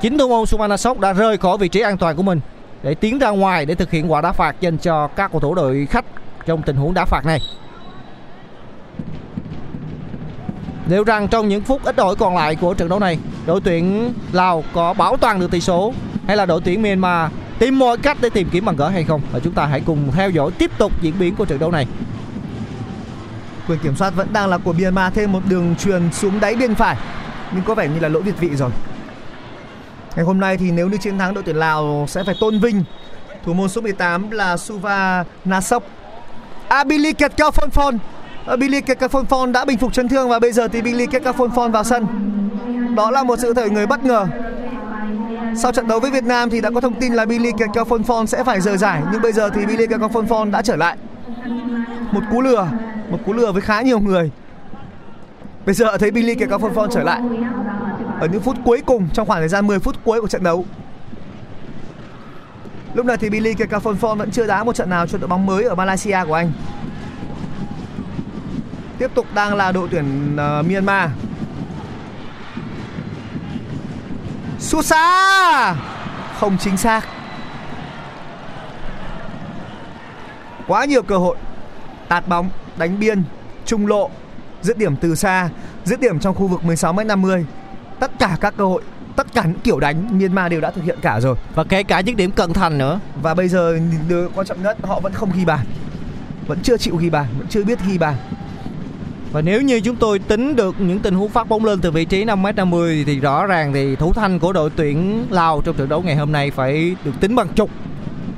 A: Chính thủ môn Suvanasok đã rơi khỏi vị trí an toàn của mình để tiến ra ngoài để thực hiện quả đá phạt dành cho các cầu thủ đội khách trong tình huống đá phạt này. Liệu rằng trong những phút ít ỏi còn lại của trận đấu này, đội tuyển Lào có bảo toàn được tỷ số hay là đội tuyển Myanmar tìm mọi cách để tìm kiếm bằng gỡ hay không? Và chúng ta hãy cùng theo dõi tiếp tục diễn biến của trận đấu này.
B: Quyền kiểm soát vẫn đang là của Myanmar thêm một đường truyền xuống đáy biên phải nhưng có vẻ như là lỗi việt vị rồi. Ngày hôm nay thì nếu như chiến thắng đội tuyển Lào sẽ phải tôn vinh thủ môn số 18 là Suva Nasok. Abili Ketkafonfon Ờ, Billy Kekafonfon đã bình phục chấn thương và bây giờ thì Billy Kekafonfon vào sân. Đó là một sự thể người bất ngờ. Sau trận đấu với Việt Nam thì đã có thông tin là Billy Kekafonfon sẽ phải rời giải nhưng bây giờ thì Billy Kekafonfon đã trở lại. Một cú lừa, một cú lừa với khá nhiều người. Bây giờ thấy Billy Kekafonfon trở lại ở những phút cuối cùng trong khoảng thời gian 10 phút cuối của trận đấu. Lúc này thì Billy Kekafonfon vẫn chưa đá một trận nào cho đội bóng mới ở Malaysia của anh. Tiếp tục đang là đội tuyển uh, Myanmar. Sút xa không chính xác. Quá nhiều cơ hội. Tạt bóng, đánh biên, trung lộ, dứt điểm từ xa, dứt điểm trong khu vực 16m50. Tất cả các cơ hội tất cả những kiểu đánh Myanmar đều đã thực hiện cả rồi
A: và kể cả những điểm cận thành nữa
B: và bây giờ điều quan trọng nhất họ vẫn không ghi bàn vẫn chưa chịu ghi bàn vẫn chưa biết ghi bàn
A: và nếu như chúng tôi tính được những tình huống phát bóng lên từ vị trí 5m50 thì rõ ràng thì thủ thanh của đội tuyển Lào trong trận đấu ngày hôm nay phải được tính bằng chục.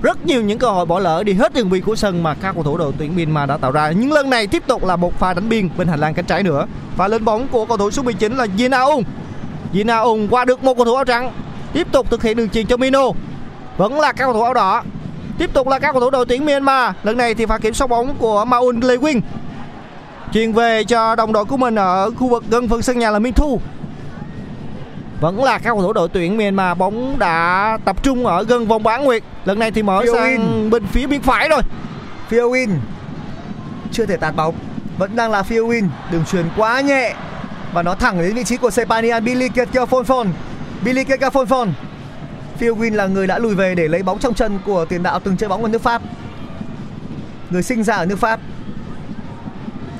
A: Rất nhiều những cơ hội bỏ lỡ đi hết đường biên của sân mà các cầu thủ đội tuyển Myanmar đã tạo ra. Nhưng lần này tiếp tục là một pha đánh biên bên hành lang cánh trái nữa. Và lên bóng của cầu thủ số 19 là Jin Aung. Jin Aung qua được một cầu thủ áo trắng. Tiếp tục thực hiện đường chuyền cho Mino. Vẫn là các cầu thủ áo đỏ. Tiếp tục là các cầu thủ đội tuyển Myanmar. Lần này thì pha kiểm soát bóng của Maun Lewin Chuyền về cho đồng đội của mình ở khu vực gần phần sân nhà là Minh Thu. Vẫn là các cầu thủ đội tuyển Myanmar bóng đã tập trung ở gần vòng bán nguyệt. Lần này thì mở Phil sang win. bên phía bên phải rồi.
B: Win. Chưa thể tạt bóng. Vẫn đang là Win. Đường truyền quá nhẹ. Và nó thẳng đến vị trí của Sepanian Billy Kekafonfon Billy Kekafonfon Phil Win là người đã lùi về để lấy bóng trong chân của tiền đạo từng chơi bóng ở nước Pháp. Người sinh ra ở nước Pháp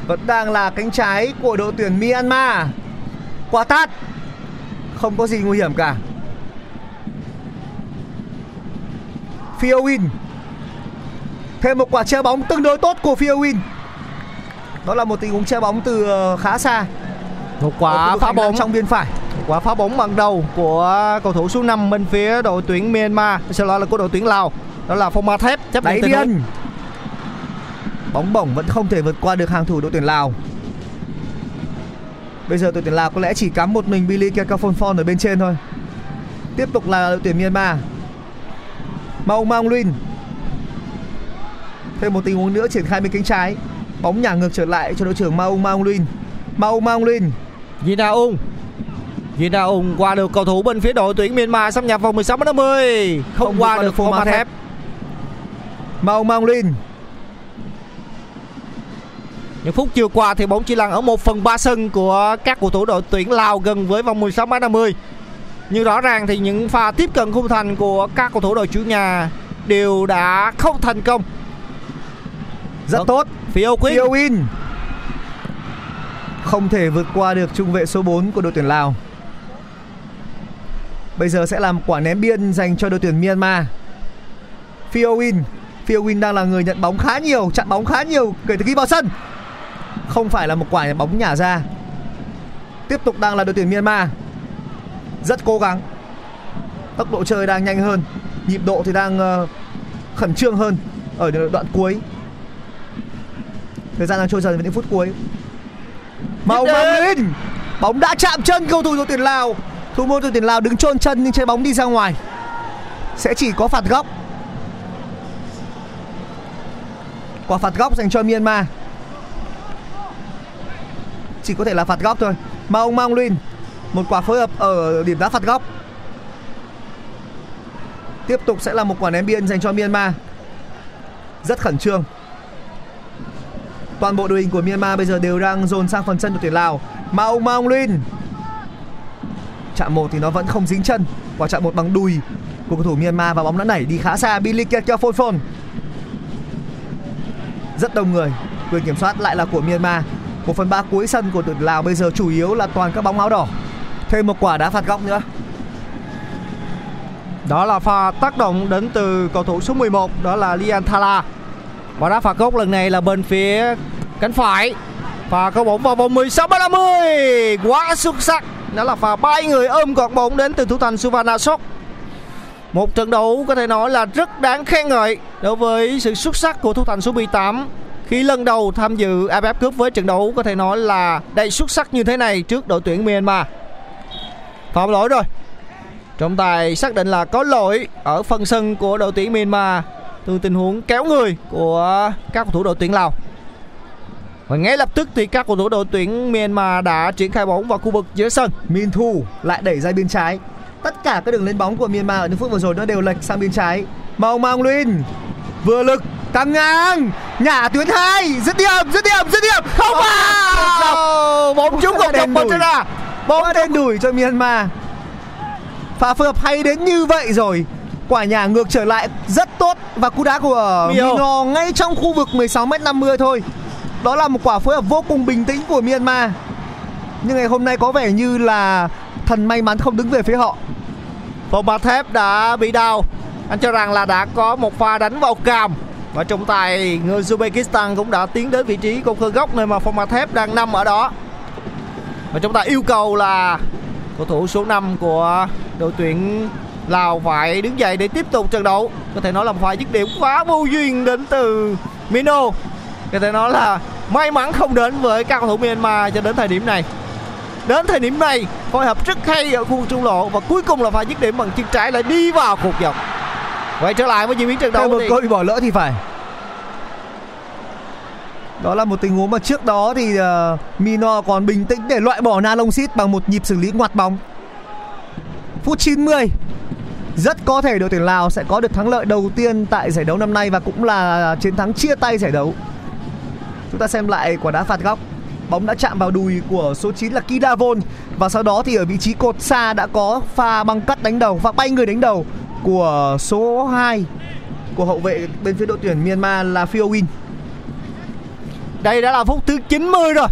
B: vẫn đang là cánh trái của đội tuyển Myanmar. Quả tát. Không có gì nguy hiểm cả. Phil Win. Thêm một quả che bóng tương đối tốt của Phil Win. Đó là một tình huống che bóng từ ờ, khá xa.
A: Một quả phá bóng.
B: trong biên phải.
A: Một quả phá bóng bằng đầu của cầu thủ số 5 bên phía đội tuyển Myanmar. Sau đó là của đội tuyển Lào. Đó là phong ma thép.
B: Chấp nhận tình huống Bóng bổng vẫn không thể vượt qua được hàng thủ đội tuyển Lào. Bây giờ đội tuyển Lào có lẽ chỉ cắm một mình Billy Kekafonfon ở bên trên thôi. Tiếp tục là đội tuyển Myanmar. Mau Mang Luyên. Thêm một tình huống nữa triển khai bên cánh trái. Bóng nhả ngược trở lại cho đội trưởng Mau Mang Luyên. Mau Mang Luyên.
A: Gina Ung Gina Ung qua được cầu thủ bên phía đội tuyển Myanmar xâm nhập vòng 16 50 không, không qua được phô ma thép.
B: Mau Mang Luyên
A: những phút chưa qua thì bóng chỉ lăn ở 1 phần 3 sân của các cầu thủ đội tuyển Lào gần với vòng 16 m 50. Nhưng rõ ràng thì những pha tiếp cận khung thành của các cầu thủ đội chủ nhà đều đã không thành công.
B: Rất tốt.
A: Phía Queen.
B: Phía Win. Không thể vượt qua được trung vệ số 4 của đội tuyển Lào. Bây giờ sẽ làm quả ném biên dành cho đội tuyển Myanmar. Phil Win Phil Win đang là người nhận bóng khá nhiều, chặn bóng khá nhiều kể từ khi vào sân không phải là một quả bóng nhả ra. Tiếp tục đang là đội tuyển Myanmar. Rất cố gắng. Tốc độ chơi đang nhanh hơn. Nhịp độ thì đang uh, khẩn trương hơn ở đoạn cuối. Thời gian đang trôi dần vào những phút cuối. Màu lên. Bóng đã chạm chân cầu thủ đội tuyển Lào. Thủ môn đội tuyển Lào đứng chôn chân nhưng chơi bóng đi ra ngoài. Sẽ chỉ có phạt góc. Quả phạt góc dành cho Myanmar chỉ có thể là phạt góc thôi. Maung Maung Lin, một quả phối hợp ở điểm đá phạt góc. Tiếp tục sẽ là một quả ném biên dành cho Myanmar. Rất khẩn trương. Toàn bộ đội hình của Myanmar bây giờ đều đang dồn sang phần chân của tuyển Lào. Maung Maung Lin, chạm một thì nó vẫn không dính chân quả chạm một bằng đùi của cầu thủ Myanmar và bóng đã nảy đi khá xa. Billy Kekeo Phôn Phôn rất đông người, quyền kiểm soát lại là của Myanmar một phần ba cuối sân của tuyển Lào bây giờ chủ yếu là toàn các bóng áo đỏ thêm một quả đá phạt góc nữa
A: Đó là pha tác động đến từ cầu thủ số 11 đó là Lian Thala. Và đá phạt góc lần này là bên phía cánh phải. Pha cầu bóng vào vòng 16 30. Quá xuất sắc. Đó là pha bay người ôm gọt bóng đến từ thủ thành Suvarnasok. Một trận đấu có thể nói là rất đáng khen ngợi đối với sự xuất sắc của thủ thành số 18 khi lần đầu tham dự AFF Cup với trận đấu có thể nói là đầy xuất sắc như thế này trước đội tuyển Myanmar. Phạm lỗi rồi. Trọng tài xác định là có lỗi ở phần sân của đội tuyển Myanmar từ tình huống kéo người của các cầu thủ đội tuyển Lào. Và ngay lập tức thì các cầu thủ đội tuyển Myanmar đã triển khai bóng vào khu vực giữa sân.
B: Min Thu lại đẩy ra bên trái tất cả các đường lên bóng của Myanmar ở những phút vừa rồi nó đều lệch sang bên trái Mong Mang Luyên vừa lực căng ngang nhả tuyến hai dứt điểm dứt điểm dứt điểm không vào
A: Bóng trúng dọc bật ra.
B: bóng đen đuổi cho Myanmar pha phối hợp hay đến như vậy rồi quả nhả ngược trở lại rất tốt và cú đá của. Mino ngay trong khu vực 16m50 thôi đó là một quả phối hợp vô cùng bình tĩnh của Myanmar nhưng ngày hôm nay có vẻ như là thần may mắn không đứng về phía họ
A: Phòng bạc thép đã bị đau. Anh cho rằng là đã có một pha đánh vào càm. Và trọng tài người Uzbekistan cũng đã tiến đến vị trí công khơ góc nơi mà phòng bạc thép đang nằm ở đó. Và trọng tài yêu cầu là cầu thủ số 5 của đội tuyển Lào phải đứng dậy để tiếp tục trận đấu. Có thể nói là một pha dứt điểm quá vô duyên đến từ Mino. Có thể nói là may mắn không đến với các cầu thủ Myanmar cho đến thời điểm này. Đến thời điểm này phối hợp rất hay ở khu vực trung lộ và cuối cùng là pha dứt điểm bằng chân trái lại đi vào cột dọc. Quay trở lại với diễn biến trận đấu thì
B: hội bị bỏ lỡ thì phải đó là một tình huống mà trước đó thì uh, Mino còn bình tĩnh để loại bỏ Na Long Sit bằng một nhịp xử lý ngoặt bóng. Phút 90 Rất có thể đội tuyển Lào sẽ có được thắng lợi đầu tiên tại giải đấu năm nay Và cũng là chiến thắng chia tay giải đấu. Chúng ta xem lại quả đá phạt góc. Bóng đã chạm vào đùi của số 9 là Kidavon Và sau đó thì ở vị trí cột xa đã có pha băng cắt đánh đầu Và bay người đánh đầu của số 2 Của hậu vệ bên phía đội tuyển Myanmar là Phil Win
A: đây đã là phút thứ 90 rồi.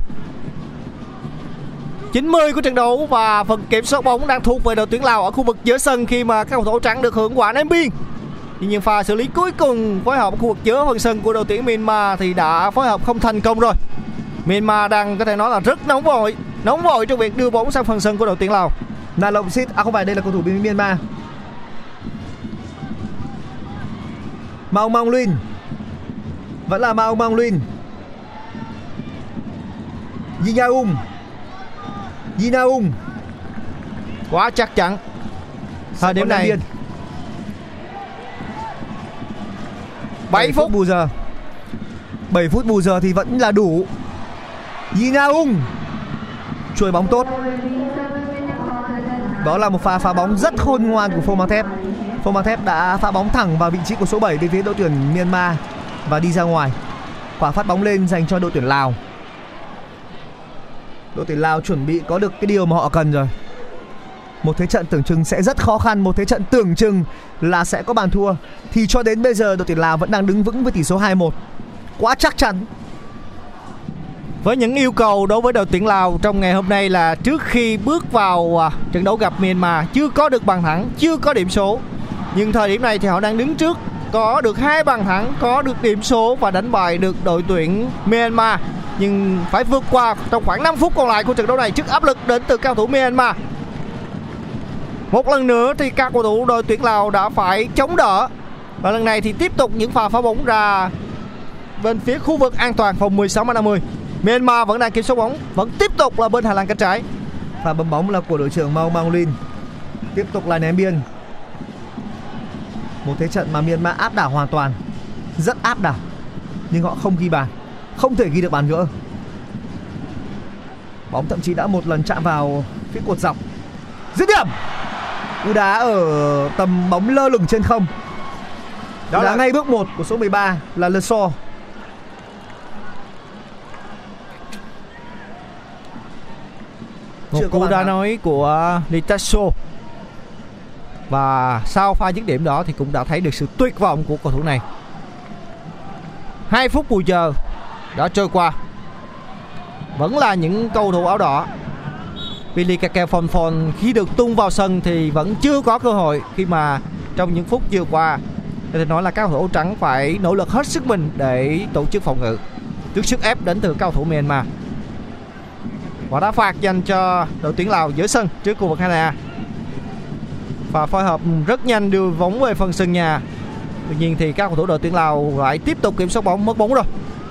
A: 90 của trận đấu và phần kiểm soát bóng đang thuộc về đội tuyển Lào ở khu vực giữa sân khi mà các cầu thủ trắng được hưởng quả ném biên. Tuy nhiên pha xử lý cuối cùng phối hợp khu vực giữa phần sân của đội tuyển Myanmar thì đã phối hợp không thành công rồi. Myanmar đang có thể nói là rất nóng vội, nóng vội trong việc đưa bóng sang phần sân của đội tuyển Lào.
B: Là lộng xít, À không phải đây là cầu thủ bên Myanmar Mao Mong Lin Vẫn là Mao Mong Lin Yinaung Yinaung
A: Quá chắc chắn. Thời điểm này. 7 phút.
B: bù giờ. 7 phút bù giờ thì vẫn là đủ. Yinaung Chuỗi bóng tốt. Đó là một pha phá bóng rất khôn ngoan của Mang Thép đã phá bóng thẳng vào vị trí của số 7 bên phía đội tuyển Myanmar Và đi ra ngoài. Quả phát bóng lên dành cho đội tuyển Lào Đội tuyển Lào chuẩn bị có được cái điều mà họ cần rồi một thế trận tưởng chừng sẽ rất khó khăn Một thế trận tưởng chừng là sẽ có bàn thua Thì cho đến bây giờ đội tuyển Lào vẫn đang đứng vững với tỷ số 2-1 Quá chắc chắn
A: Với những yêu cầu đối với đội tuyển Lào trong ngày hôm nay là trước khi bước vào à, trận đấu gặp Myanmar chưa có được bàn thắng, chưa có điểm số. Nhưng thời điểm này thì họ đang đứng trước có được hai bàn thắng, có được điểm số và đánh bại được đội tuyển Myanmar. Nhưng phải vượt qua trong khoảng 5 phút còn lại của trận đấu này trước áp lực đến từ cao thủ Myanmar. Một lần nữa thì các cầu thủ đội tuyển Lào đã phải chống đỡ và lần này thì tiếp tục những pha phá bóng ra bên phía khu vực an toàn phòng 16 và 50. Myanmar vẫn đang kiểm soát bóng, vẫn tiếp tục là bên Hà lang cánh trái.
B: Pha bấm bóng là của đội trưởng Mao Mang Lin Tiếp tục là ném biên Một thế trận mà Myanmar áp đảo hoàn toàn Rất áp đảo Nhưng họ không ghi bàn không thể ghi được bàn gỡ Bóng thậm chí đã một lần chạm vào phía cột dọc. Dứt điểm! Cú đá ở tầm bóng lơ lửng trên không. Đó là ngay bước 1 của số 13 là Le So
A: Một cú đá nói của Litaso. và sau pha dứt điểm đó thì cũng đã thấy được sự tuyệt vọng của cầu thủ này. 2 phút bù giờ đã trôi qua. Vẫn là những cầu thủ áo đỏ. Billy Kake Phong khi được tung vào sân thì vẫn chưa có cơ hội khi mà trong những phút vừa qua, có thể nói là các cầu thủ áo trắng phải nỗ lực hết sức mình để tổ chức phòng ngự. Trước sức ép đến từ cầu thủ Myanmar. Quả đá phạt dành cho đội tuyển Lào giữa sân trước khu vực hai và phối hợp rất nhanh đưa bóng về phần sân nhà. Tuy nhiên thì các cầu thủ đội tuyển Lào lại tiếp tục kiểm soát bóng, mất bóng rồi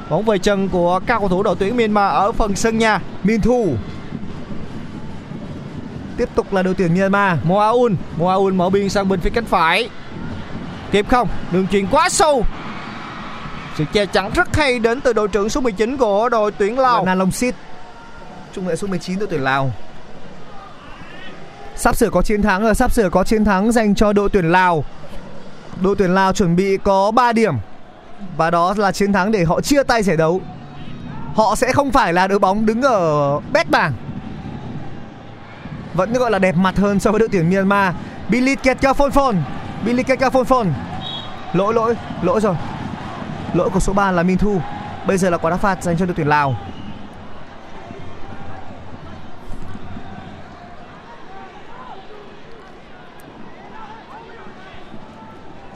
A: bóng về chân của các cầu thủ đội tuyển Myanmar ở phần sân nhà
B: Min Thu Tiếp tục là đội tuyển Myanmar
A: Moaun Moaun mở biên sang bên phía cánh phải. Kịp không? Đường chuyền quá sâu. Sự che chắn rất hay đến từ đội trưởng số 19 của đội tuyển Lào.
B: Na Long Sit Trung vệ số 19 đội tuyển Lào. Sắp sửa có chiến thắng rồi, Sắp sửa có chiến thắng dành cho đội tuyển Lào. Đội tuyển Lào chuẩn bị có 3 điểm. Và đó là chiến thắng để họ chia tay giải đấu. Họ sẽ không phải là đội bóng đứng ở bét bảng. Vẫn gọi là đẹp mặt hơn so với đội tuyển Myanmar. Billy Ketka Phôn Phôn Billy Ketka Phôn Phôn Lỗi lỗi lỗi rồi. Lỗi của số 3 là Minh Thu. Bây giờ là quả đá phạt dành cho đội tuyển Lào.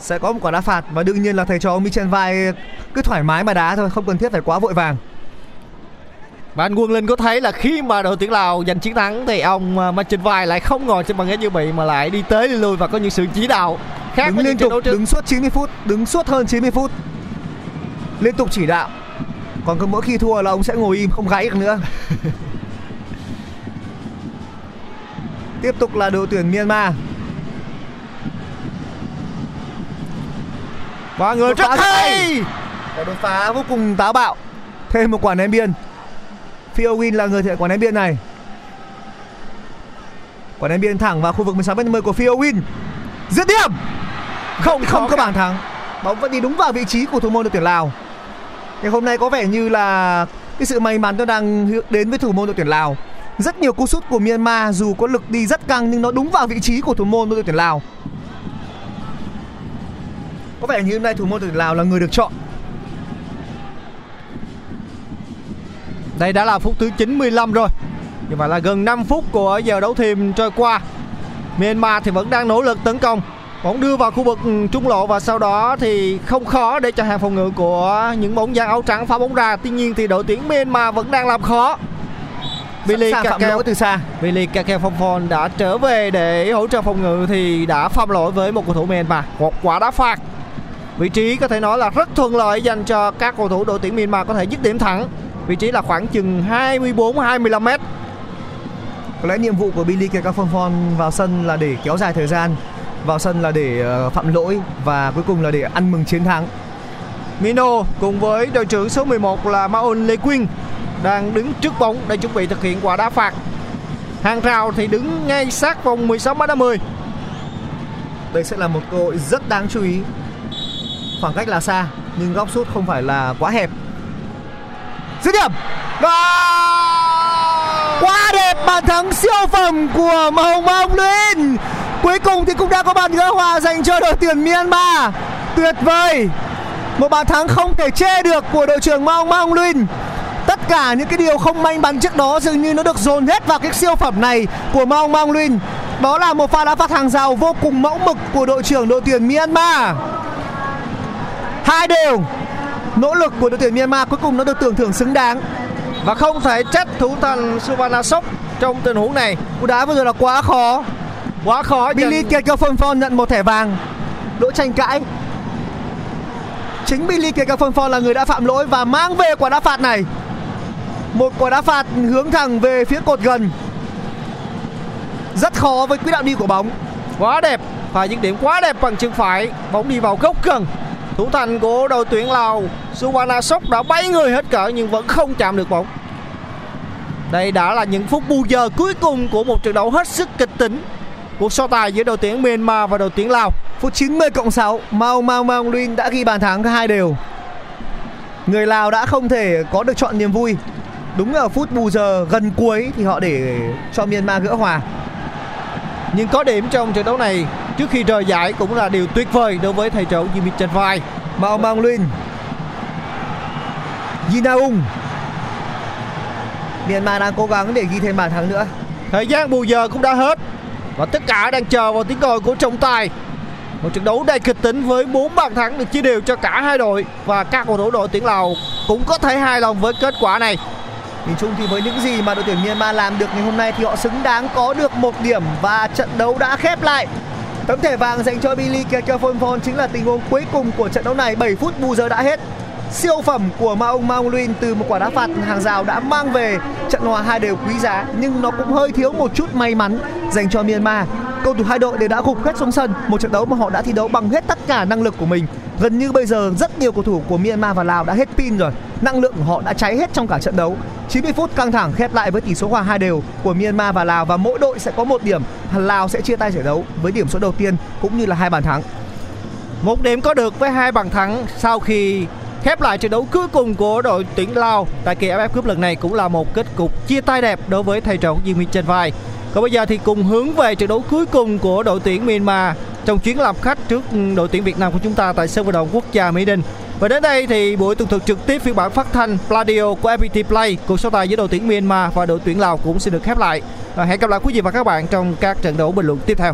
B: Sẽ có một quả đá phạt và đương nhiên là thầy trò Michel Vai cứ thoải mái mà đá thôi không cần thiết phải quá vội vàng.
A: Và anh Quân Linh có thấy là khi mà đội tuyển Lào giành chiến thắng thì ông à, Martin Vai lại không ngồi trên băng ghế dự bị mà lại đi tới đi lui và có những sự chỉ đạo khác
B: đứng liên tục đứng suốt 90 phút đứng suốt hơn 90 phút. Liên tục chỉ đạo. Còn cứ mỗi khi thua là ông sẽ ngồi im không gáy được nữa. Tiếp tục là đội tuyển Myanmar
A: và người rất hay!
B: Quả đột phá vô cùng táo bạo. Thêm một quả ném biên. Phil Win là người thực hiện quả ném biên này. Quả ném biên thẳng vào khu vực 16 m của Phil Win Dứt điểm! Không không có bàn thắng. Bóng vẫn đi đúng vào vị trí của thủ môn đội tuyển Lào. Ngày hôm nay có vẻ như là Cái sự may mắn nó đang đến với thủ môn đội tuyển Lào. Rất nhiều cú sút của Myanmar Dù có lực đi rất căng nhưng nó đúng vào vị trí của thủ môn đội tuyển Lào Có vẻ như hôm nay thủ môn tuyển Lào là người được chọn
A: Đây đã là phút thứ 95 rồi Như vậy là gần 5 phút của giờ đấu thêm trôi qua Myanmar thì vẫn đang nỗ lực tấn công Bóng đưa vào khu vực trung lộ và sau đó thì không khó để cho hàng phòng ngự của những bóng dáng áo trắng phá bóng ra. Tuy nhiên thì đội tuyển Myanmar vẫn đang làm khó. Billy Kakeo
B: từ xa
A: Billy Kakeo Phong Phong đã trở về để hỗ trợ phòng ngự thì đã phạm lỗi với một cầu thủ Myanmar. Một quả đá phạt. Vị trí có thể nói là rất thuận lợi dành cho các cầu thủ đội tuyển Myanmar có thể dứt điểm thẳng. Vị trí là khoảng chừng 24-25 mét.
B: Có lẽ nhiệm vụ của Billy Kekafonfon vào sân là để kéo dài thời gian Vào sân là để ờ, phạm lỗi Và cuối cùng là để ăn mừng chiến thắng
A: Mino cùng với đội trưởng số 11 là Maon Lê Quyên đang đứng trước bóng để chuẩn bị thực hiện quả đá phạt. Hàng rào thì đứng ngay sát vòng 16 m 10.
B: Đây sẽ là một cơ hội rất đáng chú ý Khoảng cách là xa, Nhưng góc sút không phải là quá hẹp. Dứt điểm! Quá đẹp, bàn thắng siêu phẩm của Hồng Mông Luyện. Cuối cùng thì cũng đã có bàn gỡ hòa dành cho đội tuyển Myanmar. Tuyệt vời! Một bàn thắng không thể chê được của đội trưởng Mong Mong Luyện. Tất cả những cái điều không may mắn trước đó dường như nó được dồn hết vào cái siêu phẩm này của Mong Mong Luyện. Đó là một pha đá phạt hàng rào vô cùng mẫu mực của đội trưởng đội tuyển Myanmar. Hai đều Nỗ lực của đội tuyển Myanmar cuối cùng nó được tưởng thưởng xứng đáng
A: Và không thể trách thủ thành Subhana Sok trong tình huống này.
B: Cú đá vừa rồi là quá khó
A: Quá khó
B: Billy
A: dành-
B: Kekafonfon nhận một thẻ vàng Lỗi tranh cãi Chính Billy Kekafonfon là người đã phạm lỗi và mang về quả đá phạt này Một quả đá phạt hướng thẳng về phía cột gần Rất khó với quỹ đạo đi của bóng
A: quá đẹp. Pha dứt điểm quá đẹp bằng chân phải. Bóng đi vào góc gần. Thủ thành của đội tuyển Lào Subhana Sok đã bay người hết cỡ nhưng vẫn không chạm được bóng. Đây đã là những phút bù giờ cuối cùng của một trận đấu hết sức kịch tính. Cuộc so tài giữa đội tuyển Myanmar và đội tuyển Lào.
B: Phút 90 cộng 6 Mao Mao Mao Luyên đã ghi bàn thắng hai đều Người Lào đã không thể có được chọn niềm vui Đúng ở phút bù giờ gần cuối Thì họ để cho Myanmar gỡ hòa
A: Nhưng có điểm trong trận đấu này trước khi rời giải cũng là điều tuyệt vời đối với thầy trò Jimmy Chan Vai.
B: Mao Mang Luyên Yinaung Myanmar đang cố gắng để ghi thêm bàn thắng nữa
A: Thời gian bù giờ cũng đã hết và tất cả đang chờ vào tiếng còi của trọng tài. Một trận đấu đầy kịch tính với 4 bàn thắng được chia đều cho cả hai đội và các cầu thủ đội tuyển Lào cũng có thể hài lòng với kết quả này.
B: Nhìn chung thì với những gì mà đội tuyển Myanmar làm được ngày hôm nay thì họ xứng đáng có được một điểm và trận đấu đã khép lại. Tấm thẻ vàng dành cho Billy Kekefon chính là tình huống cuối cùng của trận đấu này 7 phút bù giờ đã hết. Siêu phẩm của Maung Maung Luin từ một quả đá phạt hàng rào đã mang về trận hòa hai đều quý giá nhưng nó cũng hơi thiếu một chút may mắn dành cho Myanmar. Cầu thủ hai đội đều đã gục hết xuống sân, một trận đấu mà họ đã thi đấu bằng hết tất cả năng lực của mình. Gần như bây giờ rất nhiều cầu thủ của Myanmar và Lào đã hết pin rồi. Năng lượng của họ đã cháy hết trong cả trận đấu. 90 phút căng thẳng khép lại với tỷ số hòa hai đều của Myanmar và Lào và mỗi đội sẽ có một điểm. Lào sẽ chia tay giải đấu với điểm số đầu tiên cũng như là hai bàn thắng.
A: Một điểm có được với hai bàn thắng sau khi khép lại trận đấu cuối cùng của đội tuyển Lào tại kỳ AFF Cup lần này cũng là một kết cục chia tay đẹp đối với thầy trò Diên Minh trên Vai. Còn bây giờ thì cùng hướng về trận đấu cuối cùng của đội tuyển Myanmar trong chuyến làm khách trước ừ, đội tuyển Việt Nam của chúng ta tại sân vận động quốc gia Mỹ Đình. Và đến đây thì buổi tường thuật trực tiếp phiên bản phát thanh Pladio của FPT Play cuộc so tài giữa đội tuyển Myanmar và đội tuyển Lào cũng sẽ được khép lại. Và hẹn gặp lại quý vị và các bạn trong các trận đấu bình luận tiếp theo.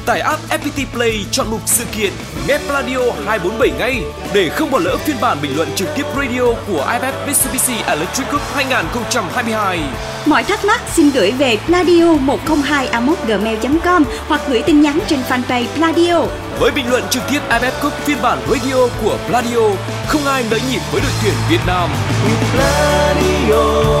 C: Tải app FPT Play chọn mục sự kiện Nghe Radio 247 ngay để không bỏ lỡ phiên bản bình luận trực tiếp radio của AFF Mitsubishi Electric Cup 2022.
D: Mọi thắc mắc xin gửi về pladio 102 gmail com hoặc gửi tin nhắn trên fanpage Pladio.
C: Với bình luận trực tiếp AFF Cup phiên bản radio của Pladio, không ai nỡ nhịp với đội tuyển Việt Nam.
E: Gladio,